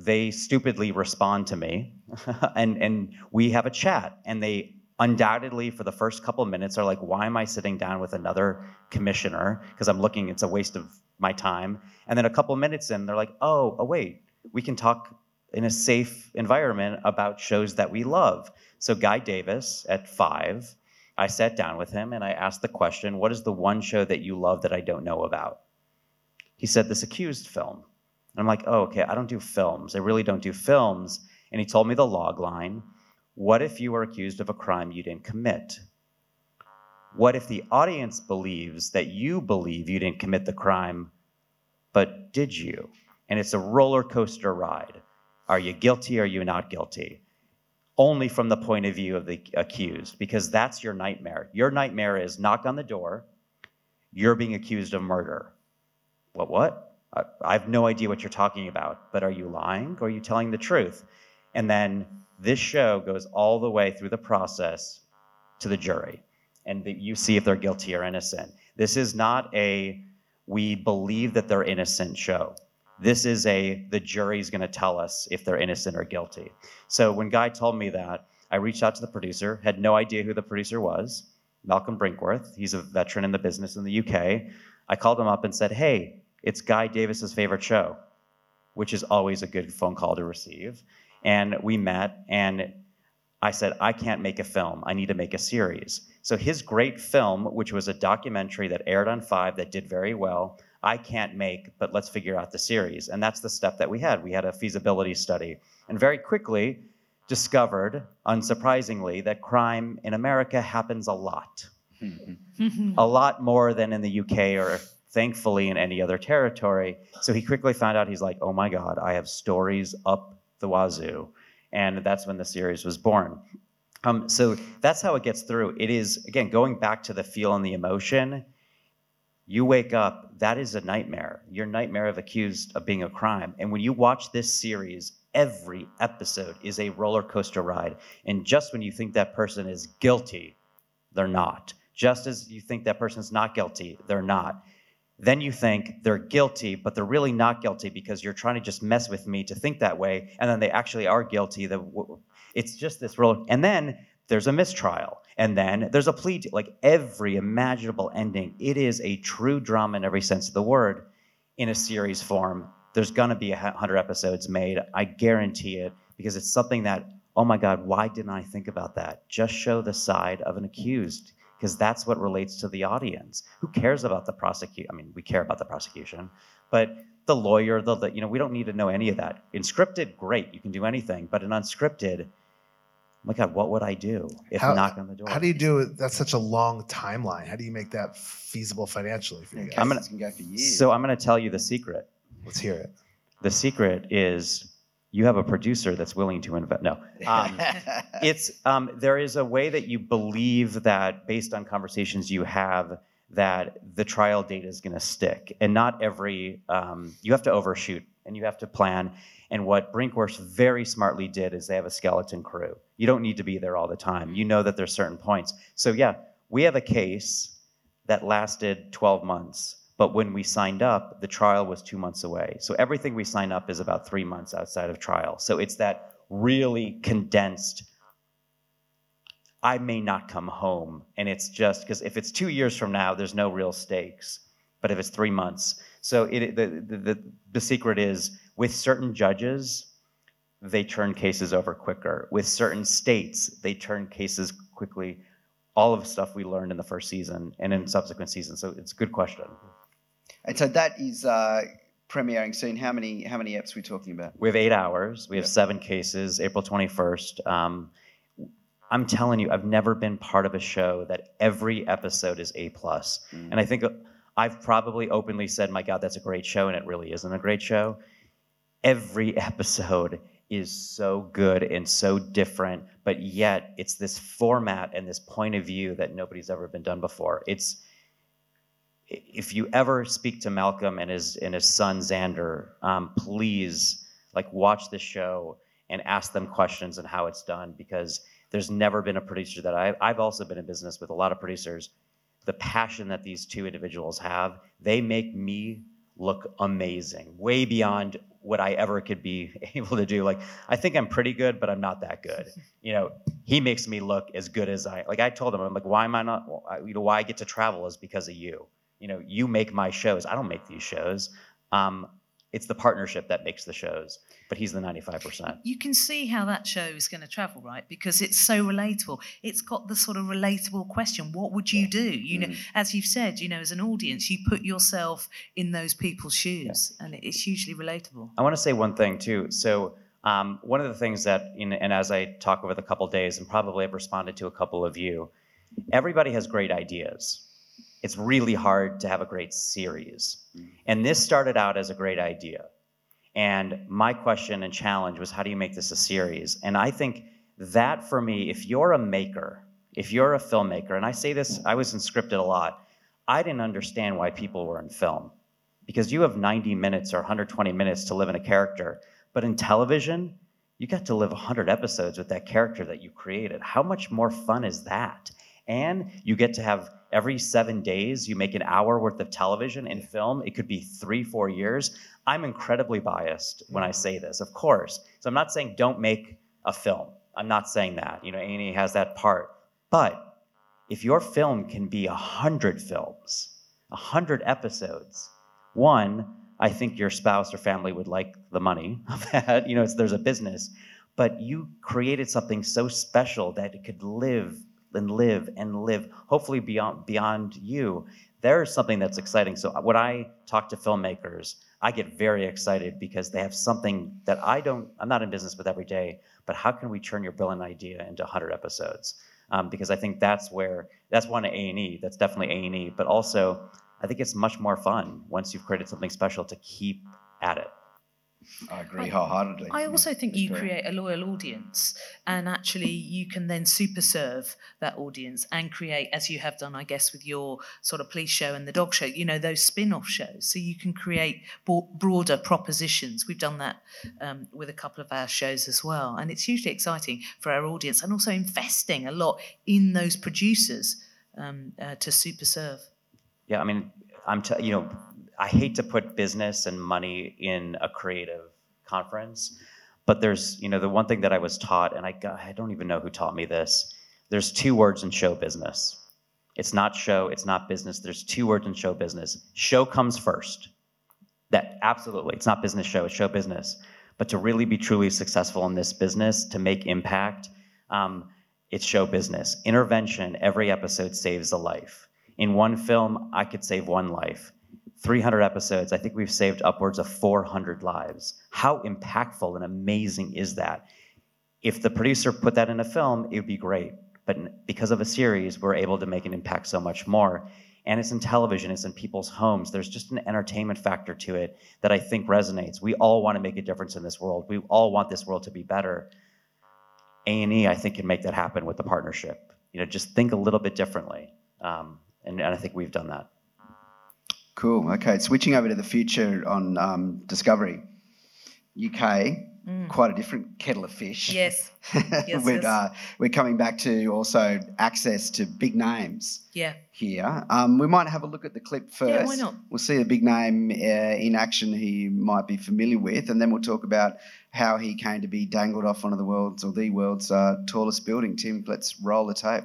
they stupidly respond to me and and we have a chat and they undoubtedly for the first couple of minutes are like why am i sitting down with another commissioner because i'm looking it's a waste of my time and then a couple of minutes in they're like oh oh wait we can talk in a safe environment about shows that we love so guy davies at five i sat down with him and i asked the question what is the one show that you love that i don't know about he said this accused film and I'm like, oh, okay, I don't do films. I really don't do films. And he told me the log line. What if you were accused of a crime you didn't commit? What if the audience believes that you believe you didn't commit the crime, but did you? And it's a roller coaster ride. Are you guilty? Are you not guilty? Only from the point of view of the accused, because that's your nightmare. Your nightmare is knock on the door, you're being accused of murder. What, what? I I have no idea what you're talking about, but are you lying or are you telling the truth? And then this show goes all the way through the process to the jury, and that you see if they're guilty or innocent. This is not a we believe that they're innocent show. This is a the jury's going to tell us if they're innocent or guilty. So when Guy told me that, I reached out to the producer, had no idea who the producer was, Malcolm Brinkworth. He's a veteran in the business in the UK. I called him up and said, "Hey, it's Guy Davies's favorite show," which is always a good phone call to receive. And we met, and I said, I can't make a film. I need to make a series. So his great film, which was a documentary that aired on Five that did very well, I can't make, but let's figure out the series. And that's the step that we had. We had a feasibility study, and very quickly discovered, unsurprisingly, that crime in America happens a lot a lot more than in the UK or thankfully in any other territory. So he quickly found out he's like, oh my God, I have stories up the wazoo. And that's when the series was born. Um, so that's how it gets through. It is, again, going back to the feel and the emotion. You wake up, that is a nightmare. Your nightmare of accused of being a crime. And when you watch this series, every episode is a roller coaster ride. And just when you think that person is guilty, they're not. Just as you think that person's not guilty, they're not. Then you think they're guilty, but they're really not guilty because you're trying to just mess with me to think that way, and then they actually are guilty. It's just this roller. And then there's a mistrial, and then there's a plea. Like every imaginable ending, it is a true drama in every sense of the word, in a series form. There's gonna be a hundred episodes made. I guarantee it because it's something that oh my God, why didn't I think about that? Just show the side of an accused, because that's what relates to the audience. Who cares about the prosecution? I mean, we care about the prosecution, but the lawyer, the, the you know, we don't need to know any of that. In scripted, great, you can do anything, but in unscripted, oh my God, what would I do if How- knock on the door? How do you do it? That's such a long timeline. How do you make that feasible financially for you guys? I'm gonna, for years. so I'm going to tell you the secret. Let's hear it. The secret is you have a producer that's willing to invest. No, um, it's um, there is a way that you believe that based on conversations you have that the trial date is going to stick, and not every um, you have to overshoot and you have to plan. And what Brinkworth very smartly did is they have a skeleton crew. You don't need to be there all the time. You know that there's certain points. So yeah, we have a case that lasted 12 months. But when we signed up, the trial was two months away. So everything we sign up is about three months outside of trial. So it's that really condensed I may not come home. And it's just because if it's two years from now, there's no real stakes. But if it's three months, so it, the, the, the, the secret is with certain judges, they turn cases over quicker. With certain states, they turn cases quickly. All of the stuff we learned in the first season and in subsequent seasons. So it's a good question. And so that is uh, premiering soon. How many how many eps are we talking about? We have eight hours. We have seven cases. April twenty first. Um, I'm telling you, I've never been part of a show that every episode is A plus. Mm. And I think I've probably openly said, "My God, that's a great show," and it really isn't a great show. Every episode is so good and so different, but yet it's this format and this point of view that nobody's ever been done before. It's if you ever speak to Malcolm and his and his son Xander, um, please like watch the show and ask them questions on how it's done because there's never been a producer that I, I've also been in business with a lot of producers. The passion that these two individuals have, they make me look amazing, way beyond what I ever could be able to do. Like I think I'm pretty good, but I'm not that good. You know, he makes me look as good as I. Like I told him, I'm like, why am I not? You know, why I get to travel is because of you you know, you make my shows. I don't make these shows. Um, it's the partnership that makes the shows, but he's the 95%. You can see how that show is going to travel, right? Because it's so relatable. It's got the sort of relatable question what would you do? You know, as you've said, you know, as an audience, you put yourself in those people's shoes, and it's hugely relatable. I want to say one thing, too. So, um, one of the things that, in, and as I talk over the couple days, and probably I've responded to a couple of you, everybody has great ideas it's really hard to have a great series. Mm-hmm. And this started out as a great idea. And my question and challenge was how do you make this a series? And I think that for me, if you're a maker, if you're a filmmaker, and I say this, I was in scripted a lot, I didn't understand why people were in film. Because you have 90 minutes or 120 minutes to live in a character. But in television, you got to live 100 episodes with that character that you created. How much more fun is that? And you get to have every seven days you make an hour worth of television and film. It could be three four years. I'm incredibly biased when i mm-hmm. say this of course. So i'm not saying don't make a film. I'm not saying that. You know a has that part. But if your film can be a hundred films a hundred episodes one i think your spouse or family would like the money of that. You know there's a business. But you created something so special that it could live and live and live, hopefully beyond beyond you. There's something that's exciting. So when I talk to filmmakers, I get very excited because they have something that I don't. I'm not in business with every day, but how can we turn your brilliant idea into 100 episodes? Um, because I think that's where that's one A and E. That's definitely A and E. But also, I think it's much more fun once you've created something special to keep at it. I agree wholeheartedly. I also think you create a loyal audience, and actually you can then super serve that audience and create, as you have done, I guess, with your sort of police show and the dog show. You know those spin-off shows, so you can create broader propositions. We've done that um, with a couple of our shows as well, and it's hugely exciting for our audience, and also investing a lot in those producers um, uh, to super serve. Yeah, I mean, I'm t- you know I hate to put business and money in a creative conference, but there's, you know, the one thing that I was taught, and I, I don't even know who taught me this. There's two words in show business. It's not show, it's not business. There's two words in show business. Show comes first. That absolutely, it's not business show, it's show business. But to really be truly successful in this business, to make impact, um, it's show business. Intervention, every episode saves a life. In one film, I could save one life. 300 episodes, I think we've saved upwards of 400 lives. How impactful and amazing is that? If the producer put that in a film, it would be great. But because of a series, we're able to make an impact so much more. And it's in television, it's in people's homes. There's just an entertainment factor to it that I think resonates. We all want to make a difference in this world. We all want this world to be better. A&E, I think, can make that happen with the partnership. You know, just think a little bit differently. Um, and, and I think we've done that. Cool. Okay, switching over to the future on um, Discovery. UK, mm. quite a different kettle of fish. Yes. yes, we're, yes. Uh, we're coming back to also access to big names. Yeah. Here, um, we might have a look at the clip first. Yeah, why not? We'll see a big name uh, in action who you might be familiar with, and then we'll talk about how he came to be dangled off one of the world's or the world's uh, tallest building. Tim, let's roll the tape.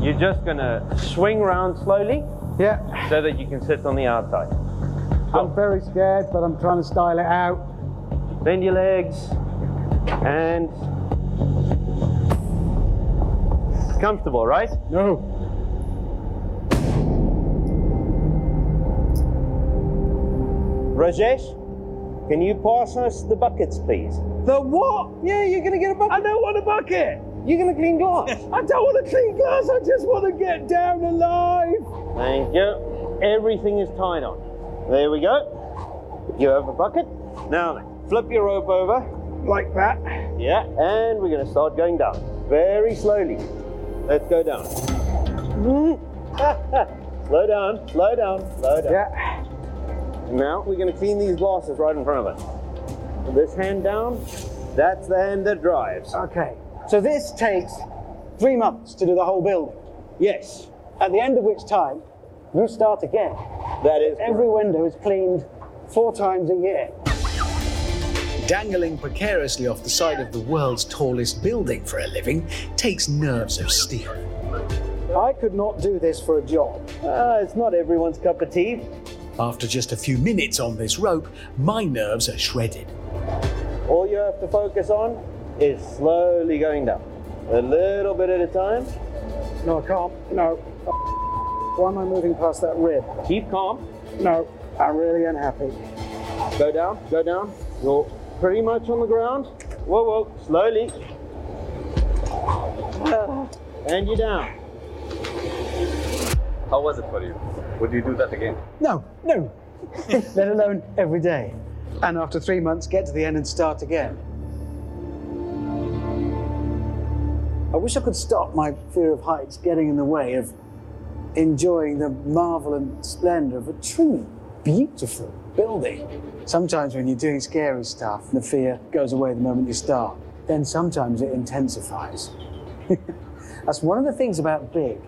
You're just gonna swing round slowly. Yeah. So that you can sit on the outside. I'm very scared, but I'm trying to style it out. Bend your legs and comfortable, right? No. Rajesh, can you pass us the buckets, please? The what? Yeah, you're gonna get a bucket. I don't want a bucket. You're gonna clean glass. I don't want to clean glass. I just want to get down alive. Thank you. Everything is tied on. There we go. You have a bucket. Now then, flip your rope over. Like that. Yeah, and we're gonna start going down. Very slowly. Let's go down. Mm-hmm. slow down, slow down, slow down. Yeah. Now we're gonna clean these glasses right in front of us. This hand down, that's the hand that drives. Okay. So this takes three months to do the whole building. Yes. At the end of which time, you start again. That is. Every window is cleaned four times a year. Dangling precariously off the side of the world's tallest building for a living takes nerves of steel. I could not do this for a job. Uh, it's not everyone's cup of tea. After just a few minutes on this rope, my nerves are shredded. All you have to focus on is slowly going down. A little bit at a time. No, I can't. No. Why am I moving past that rib? Keep calm. No, I'm really unhappy. Go down, go down. You're pretty much on the ground. Whoa, whoa, slowly. And you're down. How was it for you? Would you do that again? No, no. Let alone every day. And after three months, get to the end and start again. I wish I could stop my fear of heights getting in the way of enjoying the marvel and splendor of a truly beautiful building. Sometimes when you're doing scary stuff, the fear goes away the moment you start. Then sometimes it intensifies. That's one of the things about big.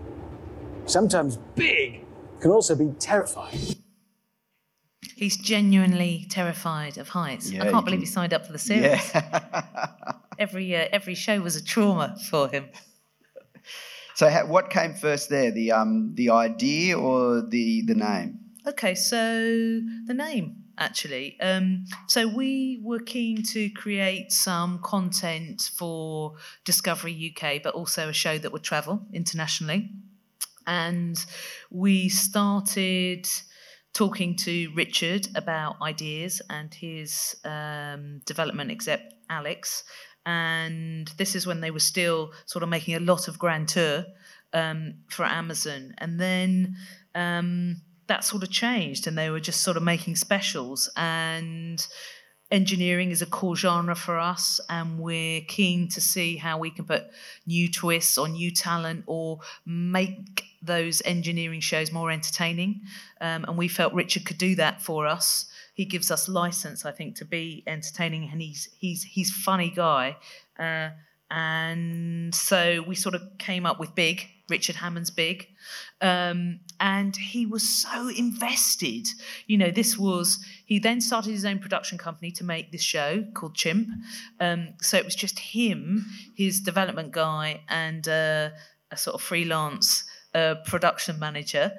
Sometimes big can also be terrifying. He's genuinely terrified of heights. Yeah, I can't believe can- he signed up for the series. every uh, every show was a trauma for him. So, ha- what came first there? The um, the idea or the the name? Okay, so the name actually. Um, so we were keen to create some content for Discovery UK, but also a show that would travel internationally. And we started talking to Richard about ideas and his um, development exec, Alex. And this is when they were still sort of making a lot of grand tour um, for Amazon. And then um, that sort of changed, and they were just sort of making specials. And engineering is a core genre for us, and we're keen to see how we can put new twists or new talent or make those engineering shows more entertaining. Um, and we felt Richard could do that for us. He gives us license, I think, to be entertaining, and he's he's he's funny guy. Uh, and so we sort of came up with Big, Richard Hammond's Big. Um, and he was so invested. You know, this was, he then started his own production company to make this show called Chimp. Um, so it was just him, his development guy, and uh, a sort of freelance uh, production manager.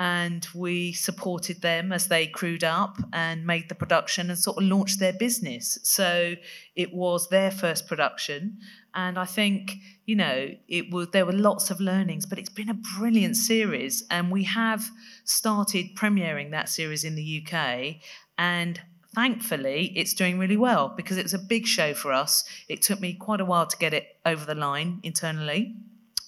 And we supported them as they crewed up and made the production and sort of launched their business. So it was their first production. And I think, you know, it was there were lots of learnings, but it's been a brilliant series. And we have started premiering that series in the UK. And thankfully, it's doing really well because it was a big show for us. It took me quite a while to get it over the line internally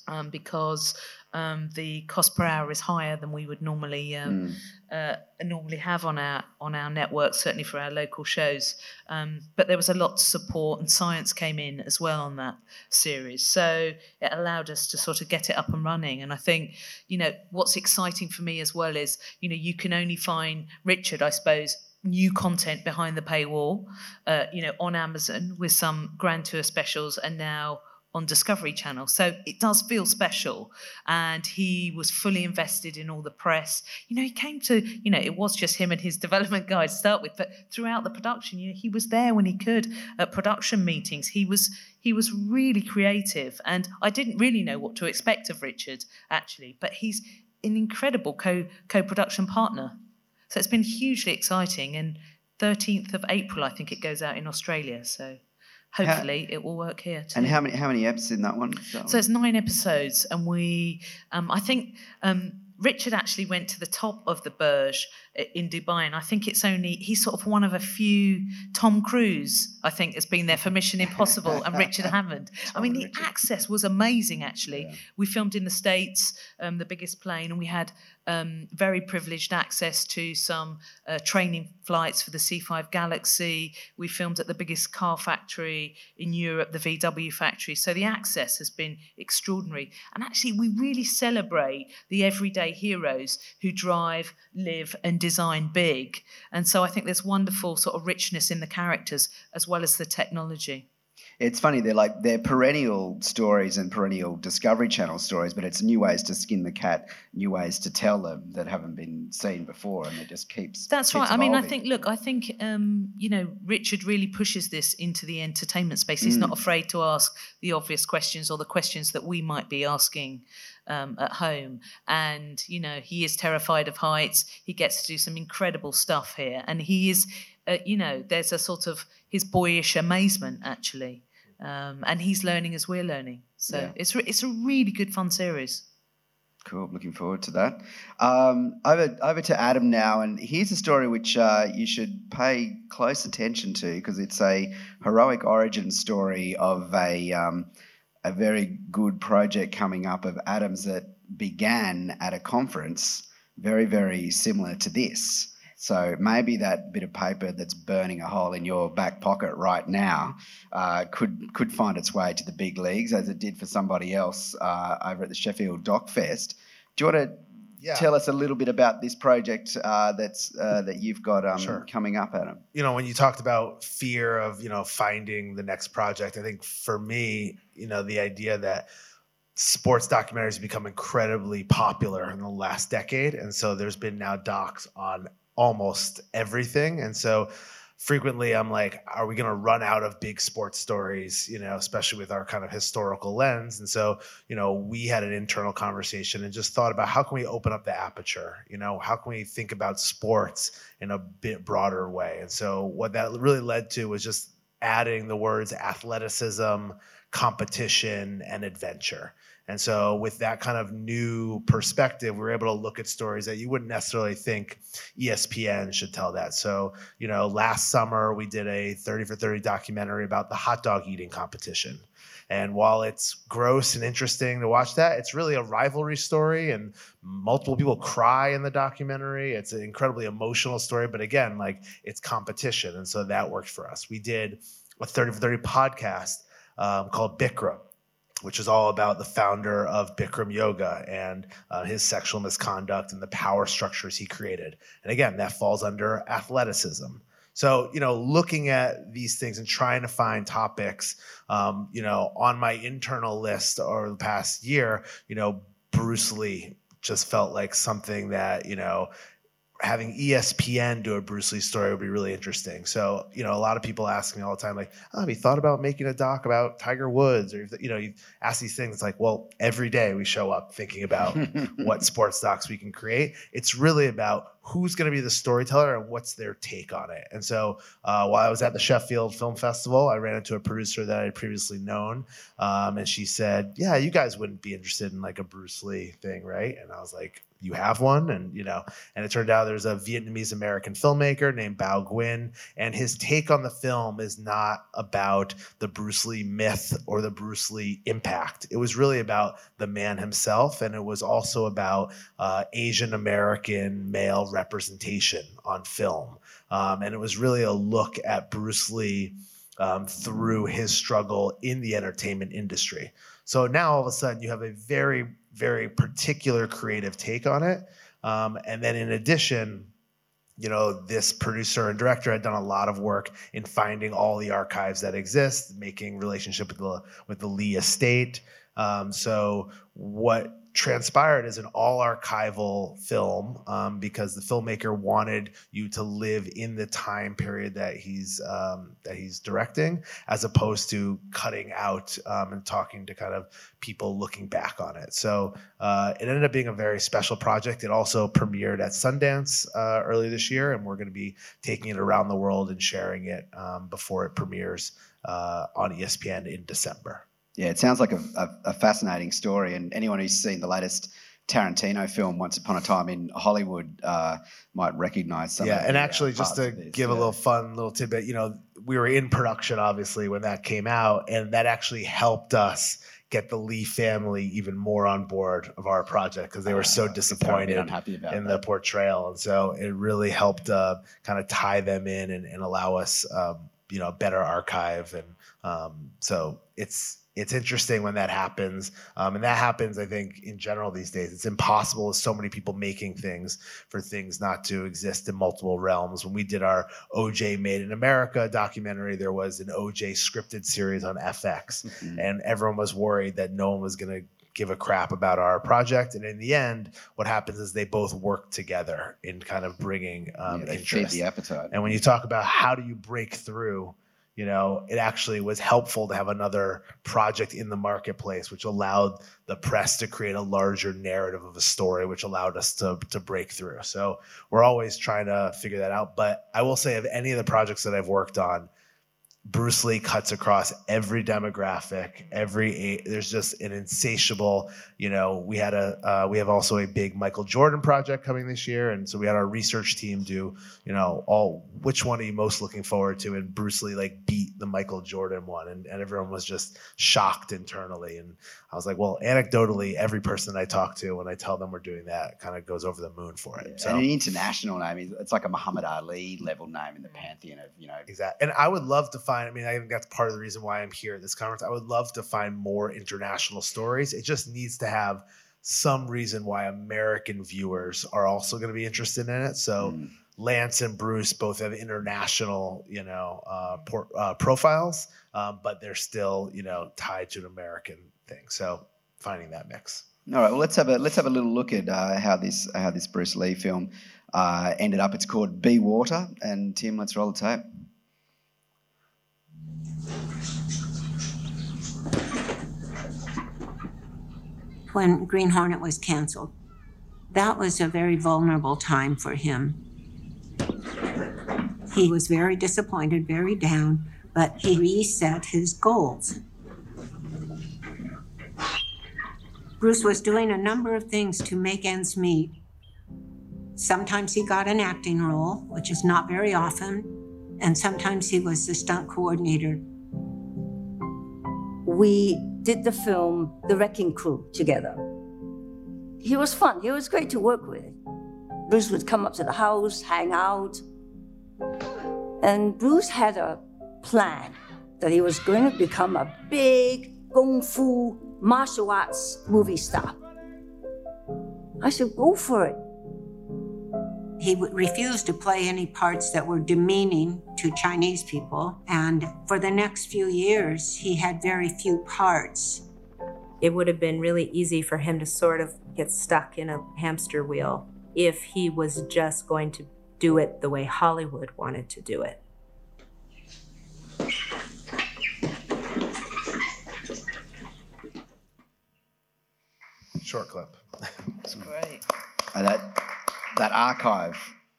um, because um, the cost per hour is higher than we would normally um, uh, normally have on our on our network, certainly for our local shows. Um, but there was a lot to support, and science came in as well on that series, so it allowed us to sort of get it up and running. And I think you know what's exciting for me as well is you know you can only find Richard, I suppose, new content behind the paywall, uh, you know, on Amazon with some Grand Tour specials, and now on Discovery Channel. So it does feel special. And he was fully invested in all the press. You know, he came to, you know, it was just him and his development guy to start with, but throughout the production, you know, he was there when he could at production meetings. He was he was really creative. And I didn't really know what to expect of Richard, actually, but he's an incredible co co-production partner. So it's been hugely exciting. And 13th of April, I think it goes out in Australia. So hopefully it will work here too. And how many how many eps in that one? So it's nine episodes, and we, um, I think um, Richard actually went to the top of the Burj in Dubai, and I think it's only he's sort of one of a few. Tom Cruise, I think, has been there for Mission Impossible, and Richard haven't. I mean, the access was amazing. Actually, we filmed in the states, um, the biggest plane, and we had um, very privileged access to some uh, training flights for the C5 Galaxy. We filmed at the biggest car factory in Europe, the VW factory. So the access has been extraordinary. And actually, we really celebrate the everyday heroes who drive, live, and design big. And so I think there's wonderful sort of richness in the characters as well as the technology. It's funny, they're like they're perennial stories and perennial Discovery Channel stories, but it's new ways to skin the cat, new ways to tell them that haven't been seen before, and it just keeps. That's keeps right. I mean, I think, look, I think, um, you know, Richard really pushes this into the entertainment space. He's not Mm. afraid to ask the obvious questions or the questions that we might be asking um, at home. And, you know, he is terrified of heights. He gets to do some incredible stuff here. And he is, uh, you know, there's a sort of his boyish amazement, actually. Um, and he's learning as we're learning. So Yeah. it's, re- it's a really good, fun series. Cool. Looking forward to that. Um, over over to Adam now, and here's a story which uh, you should pay close attention to because it's a heroic origin story of a um, a very good project coming up of Adams that began at a conference very very similar to this. So maybe that bit of paper that's burning a hole in your back pocket right now uh, could could find its way to the big leagues, as it did for somebody else uh, over at the Sheffield Doc/Fest. Do you want to Yeah. tell us a little bit about this project uh, that's uh, that you've got um, Sure. coming up, Adam? you know, when you talked about fear of, you know, finding the next project, I think for me, you know, the idea that sports documentaries have become incredibly popular in the last decade. And so there's been now docs on almost everything. And so frequently I'm like, are we going to run out of big sports stories, you know, especially with our kind of historical lens? And so, you know, we had an internal conversation and just thought about how can we open up the aperture? You know, how can we think about sports in a bit broader way? And so what that really led to was just adding the words athleticism, competition, and adventure. And so, with that kind of new perspective, we were able to look at stories that you wouldn't necessarily think ESPN should tell that. So, you know, last summer we did a 30 for 30 documentary about the hot dog eating competition. And while it's gross and interesting to watch that, it's really a rivalry story, and multiple people cry in the documentary. It's an incredibly emotional story, but again, like it's competition. And so that worked for us. We did a 30 for 30 podcast um, called Bikram which is all about the founder of Bikram Yoga and uh, his sexual misconduct and the power structures he created. And again, that falls under athleticism. So, you know, looking at these things and trying to find topics, um, you know, on my internal list over the past year, you know, Bruce Lee just felt like something that, you know, having ESPN do a Bruce Lee story would be really interesting. So, you know, a lot of people ask me all the time, like, oh, have you thought about making a doc about Tiger Woods? Or, you know, you ask these things, it's like, well, every day we show up thinking about what sports docs we can create. It's really about who's going to be the storyteller and what's their take on it. And so uh, while I was at the Sheffield Film Festival, I ran into a producer that I had previously known. Um, and she said, yeah, you guys wouldn't be interested in like a Bruce Lee thing, right? And I was like, you have one and you know and it turned out there's a vietnamese american filmmaker named bao nguyen and his take on the film is not about the bruce lee myth or the bruce lee impact. It was really about the man himself and it was also about uh, asian american male representation on film. Um, and it was really a look at bruce lee um, through his struggle in the entertainment industry. So now all of a sudden you have a very, very particular creative take on it. Um, and then in addition, you know, this producer and director had done a lot of work in finding all the archives that exist, making relationship with the with the Lee estate. Um, so what transpired is an all archival film um, because the filmmaker wanted you to live in the time period that he's um, that he's directing, as opposed to cutting out um, and talking to kind of people looking back on it. So uh, it ended up being a very special project. It also premiered at Sundance uh, early this year, and we're going to be taking it around the world and sharing it um, before it premieres uh, on ESPN in December. Yeah, it sounds like a, a, a, fascinating story, and anyone who's seen the latest Tarantino film, Once Upon a Time in Hollywood, uh, might recognize some. Yeah, of the, and uh, actually, just to this, give a little fun little tidbit, you know, we were in production obviously when that came out, and that actually helped us get the Lee family even more on board of our project because they were so Uh, 'cause they were a bit disappointed unhappy about in that. the portrayal, and so it really helped uh, kind of tie them in and, and allow us, um, you know, a better archive, and um, so it's it's interesting when that happens, um, and that happens, I think, in general these days. It's impossible with so many people making things for things not to exist in multiple realms. When we did our OJ Made in America documentary, there was an OJ scripted series on FX, and everyone was worried that no one was going to give a crap about our project. And in the end, what happens is they both work together in kind of bringing um, Yeah, interest. the appetite. And when you talk about how do you break through, you know, it actually was helpful to have another project in the marketplace, which allowed the press to create a larger narrative of a story, which allowed us to to break through. So we're always trying to figure that out. But I will say, of any of the projects that I've worked on, Bruce Lee cuts across every demographic, every there's just an insatiable, you know, we had a uh, we have also a big Michael Jordan project coming this year and so we had our research team do, you know, all which one are you most looking forward to and Bruce Lee like beat the Michael Jordan one and, and everyone was just shocked internally and I was like, well, anecdotally every person I talk to when I tell them we're doing that kind of goes over the moon for it. So and an international name, it's like a Muhammad Ali level name in the pantheon of you know. Exactly. And I would love to find, I mean, I think that's part of the reason why I'm here at this conference. I would love to find more international stories. It just needs to have some reason why American viewers are also going to be interested in it. So Lance and Bruce both have international, you know, uh, por- uh, profiles, um, but they're still, you know, tied to an American thing. So finding that mix. All right, well let's have a let's have a little look at uh, how this how this Bruce Lee film uh, ended up. It's called Be Water, and Tim, let's roll the tape. When Green Hornet was canceled. That was a very vulnerable time for him. He was very disappointed, very down, but he reset his goals. Bruce was doing a number of things to make ends meet. Sometimes he got an acting role, which is not very often, and sometimes he was the stunt coordinator. We did the film The Wrecking Crew together. He was fun. He was great to work with. Bruce would come up to the house, hang out. And Bruce had a plan that he was going to become a big kung fu martial arts movie star. I said, go for it. He would refuse to play any parts that were demeaning to Chinese people. And for the next few years, he had very few parts. it would have been really easy for him to sort of get stuck in a hamster wheel if he was just going to do it the way Hollywood wanted to do it. Short clip. It's great. And that that archive,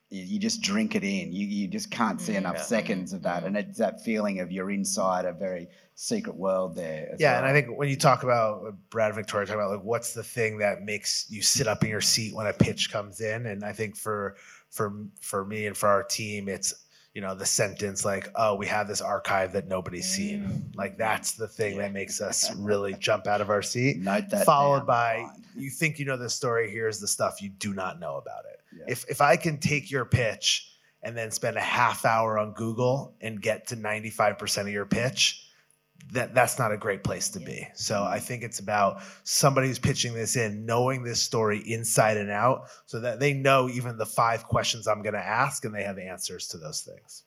you, you just drink it in. You you just can't see enough Yeah. seconds of that, and it's that feeling of you're inside a very secret world there. as Yeah, and. I think when you talk about Brad and Victoria talk about like what's the thing that makes you sit up in your seat when a pitch comes in, and I think for for for me and for our team, it's you know the sentence like, "Oh, we have this archive that nobody's seen." Mm. Like that's the thing that makes us really jump out of our seat. Note that followed down. by you think you know the story. Here's the stuff you do not know about it. If if I can take your pitch and then spend a half hour on Google and get to 95% of your pitch, that that's not a great place to be. So I think it's about somebody who's pitching this in, knowing this story inside and out, so that they know even the five questions I'm going to ask, and they have answers to those things.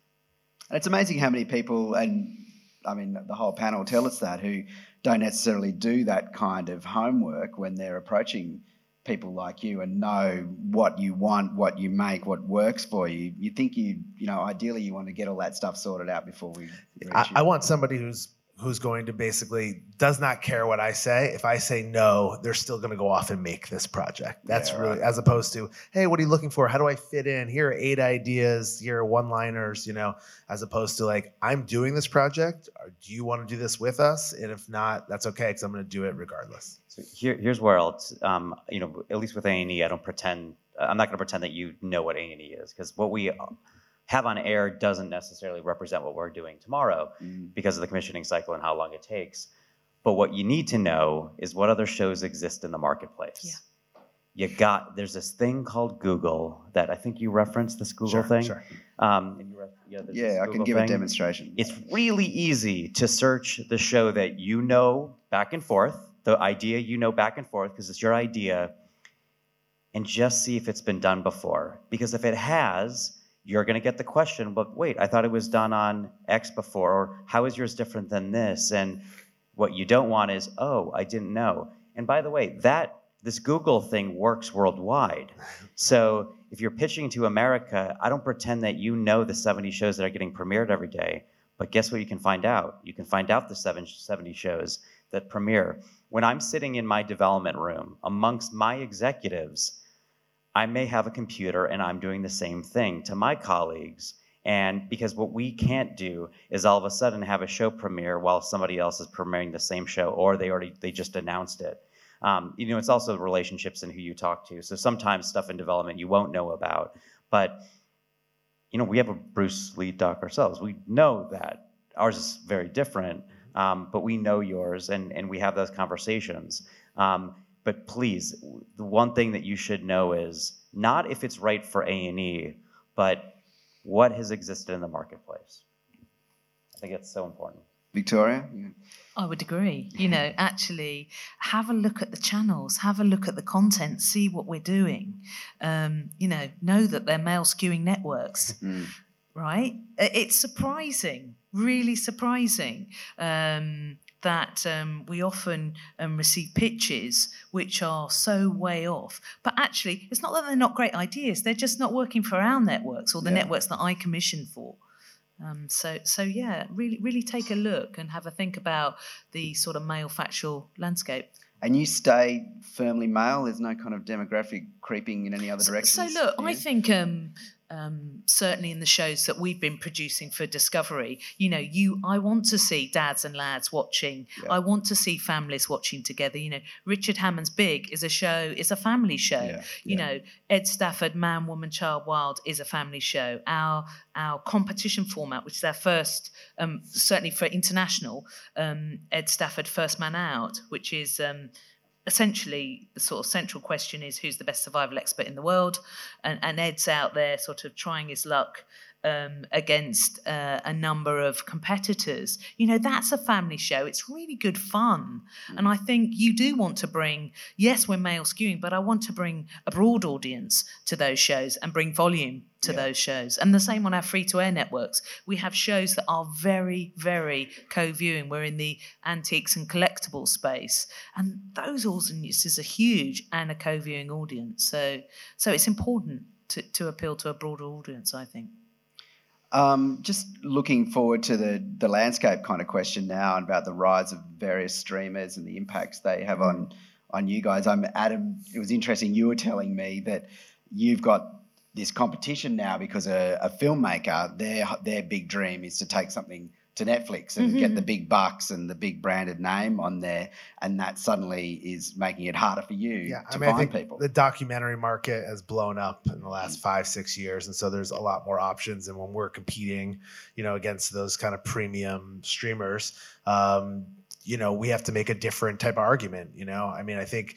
And it's amazing how many people, and I mean, the whole panel tell us that, who don't necessarily do that kind of homework when they're approaching people like you and know what you want, what you make, what works for you. You think you, you know, ideally you want to get all that stuff sorted out before we. I. I want somebody who's who's going to basically does not care what I say. If I say no, they're still going to go off and make this project. That's Yeah, really right. as opposed to, hey, what are you looking for? How do I fit in? Here are eight ideas. Here are one-liners. You know, as opposed to like, I'm doing this project. Or do you want to do this with us? And if not, that's okay because I'm going to do it regardless. So here, here's where I'll, um, you know, at least with A and E, I don't pretend. I'm not going to pretend that you know what A and E is because what we have on air doesn't necessarily represent what we're doing tomorrow because of the commissioning cycle and how long it takes. But what you need to know is what other shows exist in the marketplace. Yeah. You got there's this thing called Google that I think you referenced this Google Sure, thing. sure. Um, and you ref- yeah, Yeah, I can Google give a demonstration. It's really easy to search the show that you know back and forth, the idea you know back and forth, because it's your idea, and just see if it's been done before. Because if it has, you're going to get the question, but wait, I thought it was done on X before, or how is yours different than this? And what you don't want is, oh, I didn't know. And by the way, that this Google thing works worldwide. So if you're pitching to America, I don't pretend that you know the 70 shows that are getting premiered every day. But guess what you can find out? You can find out the seven- 70 shows that premiere. When I'm sitting in my development room amongst my executives, I may have a computer and I'm doing the same thing to my colleagues. And because what we can't do is all of a sudden have a show premiere while somebody else is premiering the same show, or they already they just announced it. Um, you know, it's also relationships and who you talk to. So sometimes stuff in development you won't know about, but you know, we have a Bruce Lee doc ourselves. We know that ours is very different, um, but we know yours, and and we have those conversations. Um, but please, the one thing that you should know is not if it's right for A and E, but what has existed in the marketplace. I think it's so important. Victoria? I would agree. You know, actually, have a look at the channels, have a look at the content, see what we're doing. Um, you know, know that they're male skewing networks, right? It's surprising, really surprising. Um, that um, we often um, receive pitches which are so way off. But actually, it's not that they're not great ideas, they're just not working for our networks or the Yeah. networks that I commission for. Um, so, so yeah, really, really take a look and have a think about the sort of male factual landscape. And you stay firmly male. There's no kind of demographic creeping in any other direction. so look, I think um, um, certainly in the shows that we've been producing for Discovery, you know, you I want to see dads and lads watching. I want to see families watching together. You know, Richard Hammond's Big is a show, is a family show. you know, Ed Stafford, Man, Woman, Child, Wild is a family show. Our our competition format, which is our first, um, certainly for international, um, Ed Stafford First Man Out, which is um, essentially the sort of central question is who's the best survival expert in the world, and, and Ed's out there sort of trying his luck. Um, against uh, a number of competitors. You know, that's a family show. It's really good fun. And I think you do want to bring, yes, we're male skewing, but I want to bring a broad audience to those shows and bring volume to those shows. And the same on our free to air networks. We have shows that are very, very co viewing. We're in the antiques and collectibles space. And those audiences are huge and a co viewing audience. So, so it's important to, to appeal to a broader audience, I think. Um, just looking forward to the the landscape kind of question now and about the rise of various streamers and the impacts they have on on you guys. I'm Adam. It was interesting. You were telling me that you've got this competition now because a, a filmmaker their their big dream is to take something to Netflix and get the big bucks and the big branded name on there, and that suddenly is making it harder for you Yeah, to I mean, I find people. the documentary market has blown up in the last five, six years, and so there's a lot more options. And when we're competing, you know, against those kind of premium streamers, um, you know, we have to make a different type of argument. You know, I mean, I think.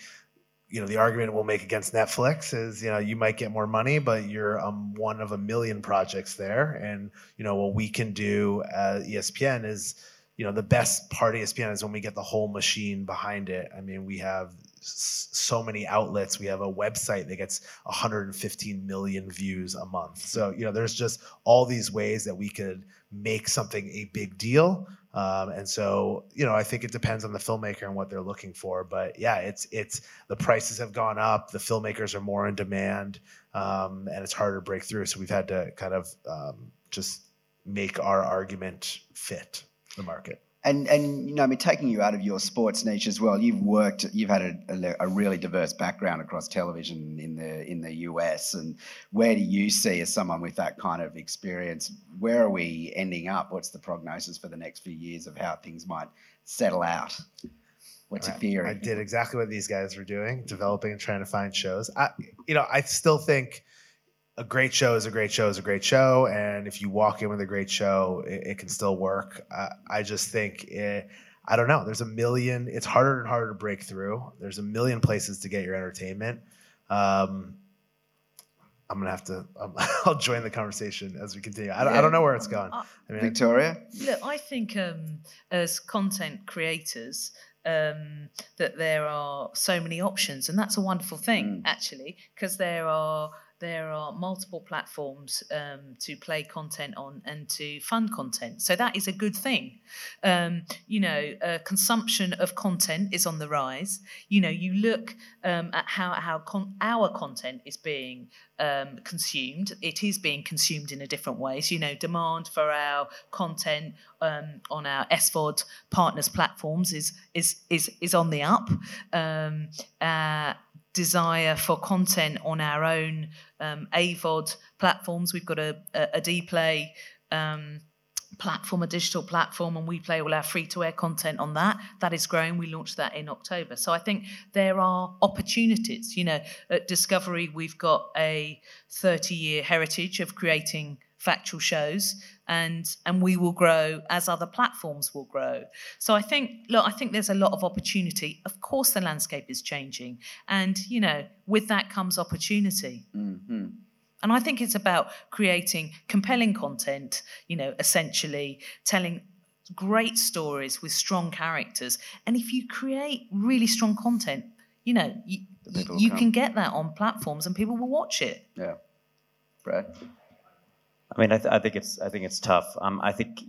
You know, the argument we'll make against Netflix is, you know, you might get more money, but you're um, one of a million projects there. And, you know, what we can do at ESPN is you know, the best part of ESPN is when we get the whole machine behind it. I mean, we have so many outlets. We have a website that gets 115 million views a month. So, you know, there's just all these ways that we could make something a big deal. Um, and so, you know, I think it depends on the filmmaker and what they're looking for. But yeah, it's it's the prices have gone up. The filmmakers are more in demand, um, and it's harder to break through. So we've had to kind of um, just make our argument fit the market. And and you know, I mean, taking you out of your sports niche as well, you've worked, you've had a, a, a really diverse background across television in the in the US. And where do you see, as someone with that kind of experience, where are we ending up? What's the prognosis for the next few years of how things might settle out? What's your theory? I did exactly what these guys were doing, developing and trying to find shows. I, you know, I still think a great show is a great show is a great show, and if you walk in with a great show, it, it can still work. I, I just think it, I don't know. There's a million. It's harder and harder to break through. There's a million places to get your entertainment. Um, I'm gonna have to. Um, I'll join the conversation as we continue. I, don't- I don't know where it's going. I mean, Victoria. Look, I think um, as content creators, um, that there are so many options, and that's a wonderful thing, actually, because there are there are multiple platforms um, to play content on and to fund content. So that is a good thing. Um, you know, uh, consumption of content is on the rise. You know, you look um, at how how con- our content is being um, consumed. It is being consumed in a different way. So, you know, demand for our content um, on our SVOD partners platforms is is is is on the up. Um, uh, desire for content on our own um, AVOD platforms. We've got a, a, a Dplay um, platform, a digital platform, and we play all our free to air content on that. That is growing. We launched that in October. So I think there are opportunities. You know, at Discovery, we've got a 30 year heritage of creating factual shows and and we will grow as other platforms will grow so i think look i think there's a lot of opportunity of course the landscape is changing and you know with that comes opportunity Mm-hmm. and I think it's about creating compelling content, you know, essentially telling great stories with strong characters. And if you create really strong content, you know, you, you can get that on platforms and people will watch it. Yeah. Brad. I mean, I, th- I think it's I think it's tough. Um, I think,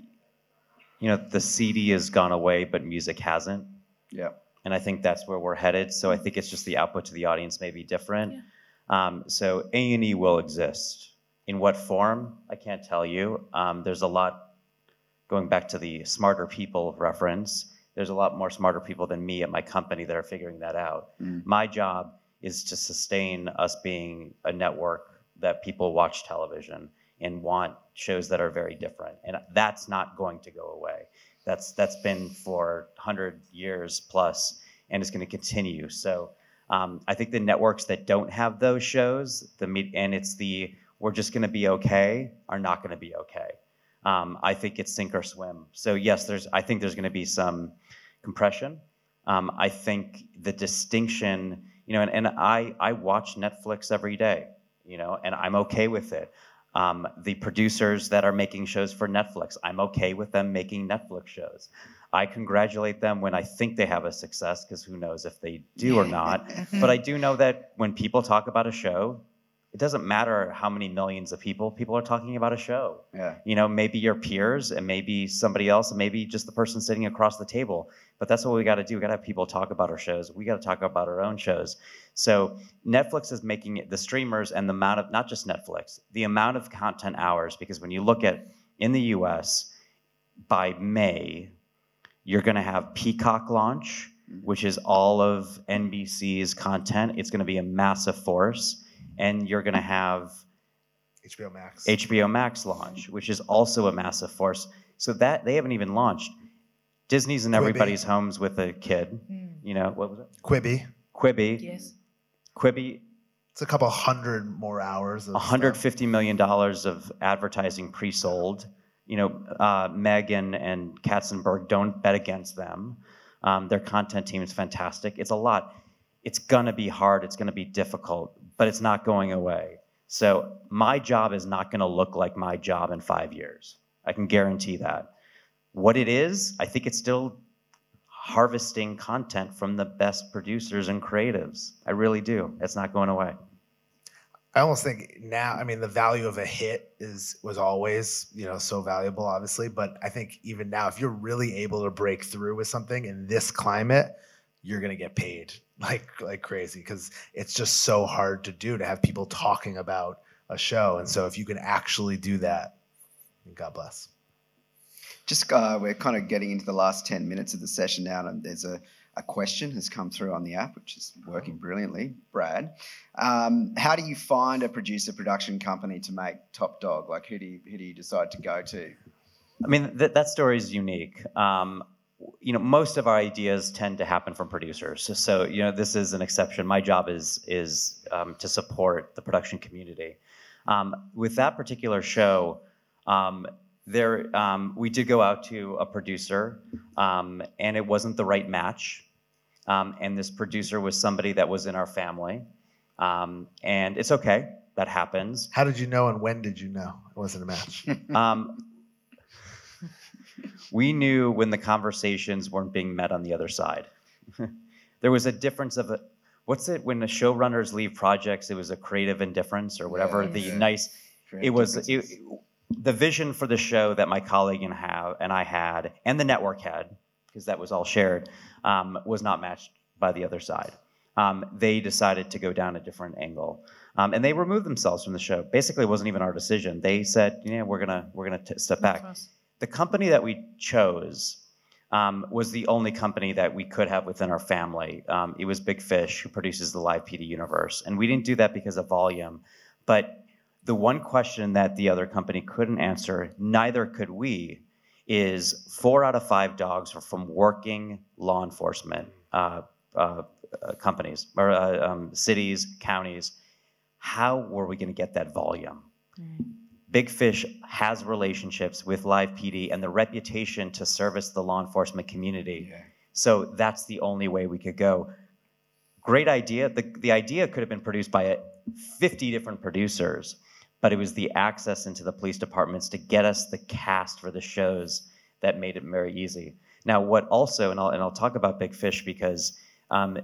you know, the CD has gone away, but music hasn't, Yeah. and I think that's where we're headed. So I think it's just the output to the audience may be different. Um, so A and E will exist. In what form? I can't tell you. Um, there's a lot. Going back to the smarter people reference, there's a lot more smarter people than me at my company that are figuring that out. Mm. My job is to sustain us being a network that people watch television and want shows that are very different. And that's not going to go away. That's that's been for 100 years plus and it's going to continue. So um, I think the networks that don't have those shows, the me- and it's the we're just going to be okay, are not going to be okay. Um, I think it's sink or swim. So yes, there's I think there's going to be some compression. Um, I think the distinction, you know, and, and I I watch Netflix every day, you know, and I'm okay with it. Um, the producers that are making shows for Netflix, I'm okay with them making Netflix shows. I congratulate them when I think they have a success, because who knows if they do or not. but I do know that when people talk about a show, it doesn't matter how many millions of people people are talking about a show. Yeah. You know, maybe your peers and maybe somebody else and maybe just the person sitting across the table. But that's what we got to do. We got to have people talk about our shows. We got to talk about our own shows. So Netflix is making it the streamers and the amount of not just Netflix, the amount of content hours because when you look at in the US by May, you're going to have Peacock launch, mm-hmm. which is all of NBC's content. It's going to be a massive force and you're going to have HBO Max. HBO Max launch, which is also a massive force. So that they haven't even launched. Disney's in Quibi. everybody's homes with a kid. You know what was it? Quibi. Quibi. Yes. Quibi. It's a couple hundred more hours. Of 150 million dollars of advertising pre-sold. You know, uh, Megan and Katzenberg don't bet against them. Um, their content team is fantastic. It's a lot. It's gonna be hard. It's gonna be difficult, but it's not going away. So my job is not gonna look like my job in five years. I can guarantee that. what it is, I think it's still harvesting content from the best producers and creatives. I really do. It's not going away. I almost think now, I mean, the value of a hit is was always, you know, so valuable, obviously. But I think even now, if you're really able to break through with something in this climate, you're gonna get paid like like crazy because it's just so hard to do to have people talking about a show. And so if you can actually do that, God bless. Just uh, we're kind of getting into the last 10 minutes of the session now, and there's a, a question has come through on the app, which is working brilliantly. Brad, um, how do you find a producer production company to make Top Dog? Like, who do you, who do you decide to go to? I mean, th- that story is unique. Um, you know, most of our ideas tend to happen from producers. So, you know, this is an exception. My job is is um, to support the production community. Um, with that particular show, um, there um, we did go out to a producer, um, and it wasn't the right match. Um, and this producer was somebody that was in our family, um, and it's okay. That happens. How did you know, and when did you know it wasn't a match? We knew when the conversations weren't being met on the other side. there was a difference of a, what's it when the showrunners leave projects? It was a creative indifference or whatever. the Yeah. nice. Creative it was it, the vision for the show that my colleague and have and I had, and the network had, because that was all shared, um, was not matched by the other side. Um, they decided to go down a different angle, um, and they removed themselves from the show. Basically, it wasn't even our decision. They said, "Yeah, we're gonna we're gonna t- step back." The company that we chose um, was the only company that we could have within our family. Um, it was Big Fish, who produces the live PD universe, and we didn't do that because of volume, but the one question that the other company couldn't answer, neither could we, is four out of five dogs are from working law enforcement uh, uh, companies or uh, um, cities, counties. How were we going to get that volume? Big Fish has relationships with Live PD and the reputation to service the law enforcement community. So that's the only way we could go. Great idea. The, the idea could have been produced by uh, 50 different producers, but it was the access into the police departments to get us the cast for the shows that made it very easy. Now, what also, and I'll, and I'll talk about Big Fish because um,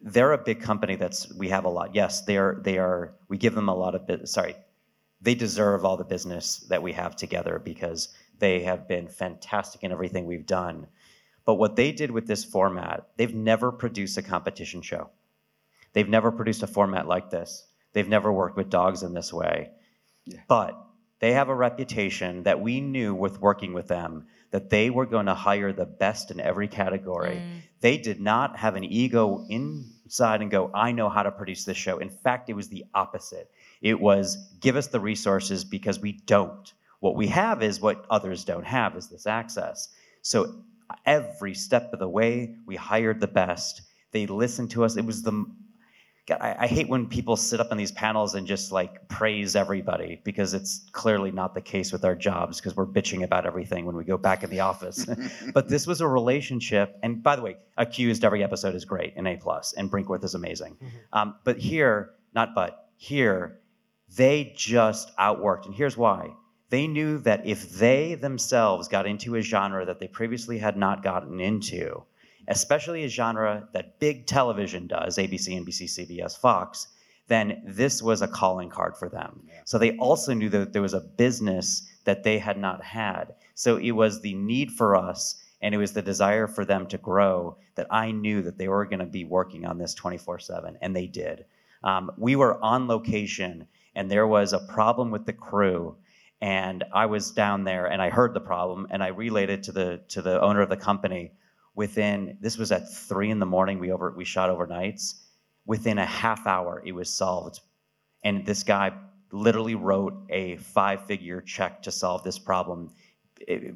they're a big company that's, we have a lot. Yes, they are, they are, we give them a lot of, sorry, they deserve all the business that we have together because they have been fantastic in everything we've done. But what they did with this format, they've never produced a competition show. They've never produced a format like this. They've never worked with dogs in this way. But they have a reputation that we knew with working with them that they were going to hire the best in every category. Mm. They did not have an ego inside and go, I know how to produce this show. In fact, it was the opposite. It was give us the resources because we don't. What we have is what others don't have is this access. So every step of the way, we hired the best. They listened to us. It was the God, I, I hate when people sit up on these panels and just like praise everybody because it's clearly not the case with our jobs because we're bitching about everything when we go back in the office. but this was a relationship, and by the way, Accused every episode is great and A plus, and Brinkworth is amazing. Um, but here, not but here, they just outworked, and here's why. They knew that if they themselves got into a genre that they previously had not gotten into, especially a genre that big television does, ABC, NBC, CBS, Fox, then this was a calling card for them. So they also knew that there was a business that they had not had. So it was the need for us and it was the desire for them to grow that I knew that they were going to be working on this 24 7, and they did. Um, we were on location and there was a problem with the crew and I was down there and I heard the problem and I relayed it to the to the owner of the company. Within this was at three in the morning we over we shot overnights. Within a half hour it was solved. And this guy literally wrote a five figure check to solve this problem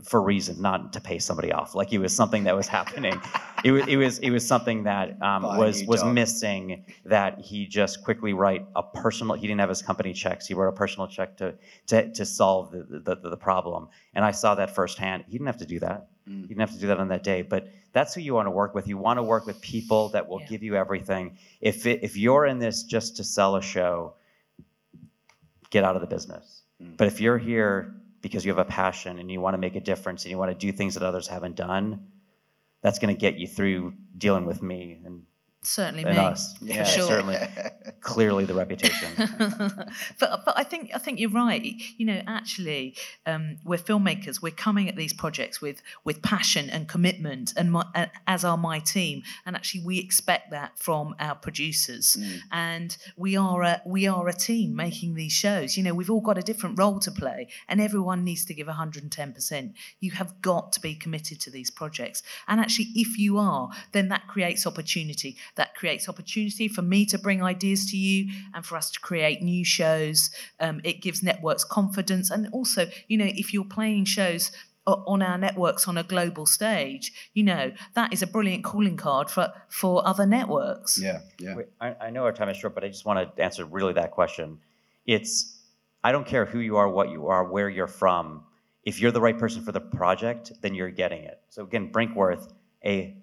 for reason not to pay somebody off. Like it was something that was happening. It was it was it was something that um, Buy was new was dog. missing that he just quickly write a personal he didn't have his company checks. He wrote a personal check to to, to solve the, the the problem. And i saw that firsthand. He didn't have to do that. Mm. you didn't have to do that on that day. But that's who you want to work with. You want to work with people that will give you everything. If it, if you're in this just to sell a show get out of the business. Mm. but if you're here because you have a passion and you want to make a difference and you want to do things that others haven't done, that's going to get you through dealing with me and Certainly me, us. for Yeah, sure. certainly. Clearly, the reputation. but but I think I think you're right. You know, actually, um, we're filmmakers. We're coming at these projects with with passion and commitment, and my, uh, as are my team. And actually, we expect that from our producers. And we are a we are a team making these shows. You know, we've all got a different role to play, and everyone needs to give 110 percent. You have got to be committed to these projects. And actually, if you are, then that creates opportunity. That creates opportunity for me to bring ideas to you and for us to create new shows. Um, it gives networks confidence. And also, you know, if you're playing shows on our networks on a global stage, you know, that is a brilliant calling card for, for other networks. Yeah, yeah. Wait, I, I know our time is short, but I just want to answer really that question. It's I don't care who you are, what you are, where you're from. If you're the right person for the project, then you're getting it. So again, Brinkworth, a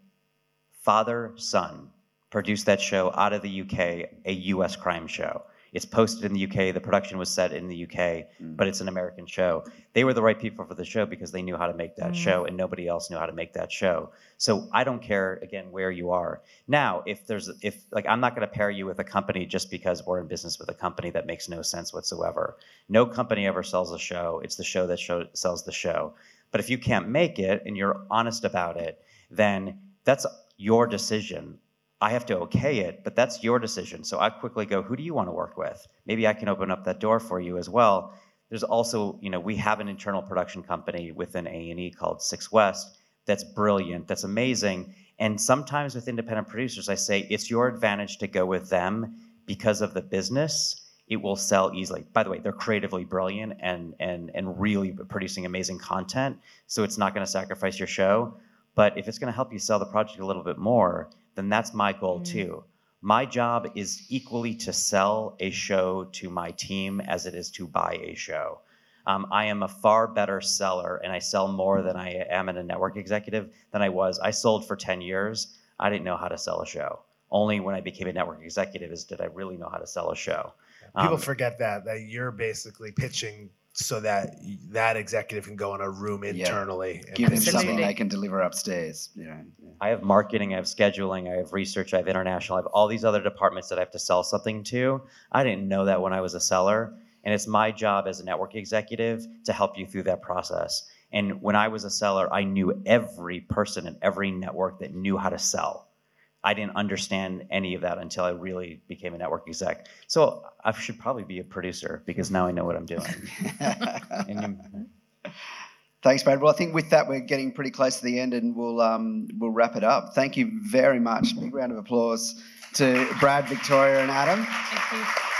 father son, produced that show out of the UK, a US crime show. It's posted in the UK. The production was set in the UK, but it's an American show. They were the right people for the show because they knew how to make that Mm. show, and nobody else knew how to make that show. So I don't care again where you are. Now, if there's if like I'm not going to pair you with a company just because we're in business with a company that makes no sense whatsoever. No company ever sells a show. It's the show that show, sells the show. But if you can't make it and you're honest about it, then that's your decision. I have to okay it, but that's your decision. So I quickly go, who do you want to work with? Maybe I can open up that door for you as well. There's also, you know, we have an internal production company within A&E called Six West that's brilliant, that's amazing. And sometimes with independent producers, I say it's your advantage to go with them because of the business. It will sell easily. By the way, they're creatively brilliant and and and really producing amazing content. So it's not going to sacrifice your show. But if it's going to help you sell the project a little bit more, then that's my goal too. My job is equally to sell a show to my team as it is to buy a show. Um, I am a far better seller and I sell more than I am in a network executive than I was. I sold for 10 years. I didn't know how to sell a show. Only when I became a network executive is did I really know how to sell a show. People Um, forget that that you're basically pitching so that that executive can go in a room internally. and Give them something something. they can deliver upstairs. You know. I have marketing, I have scheduling, I have research, I have international, I have all these other departments that I have to sell something to. I didn't know that when I was a seller. And it's my job as a network executive to help you through that process. And when I was a seller, I knew every person in every network that knew how to sell. I didn't understand any of that until I really became a network exec. So I should probably be a producer because now I know what I'm doing. and you, Thanks, Brad. Well, I think with that, we're getting pretty close to the end, and we'll um, we'll wrap it up. Thank you very much. Big round of applause to Brad, Victoria, and Adam. Thank you.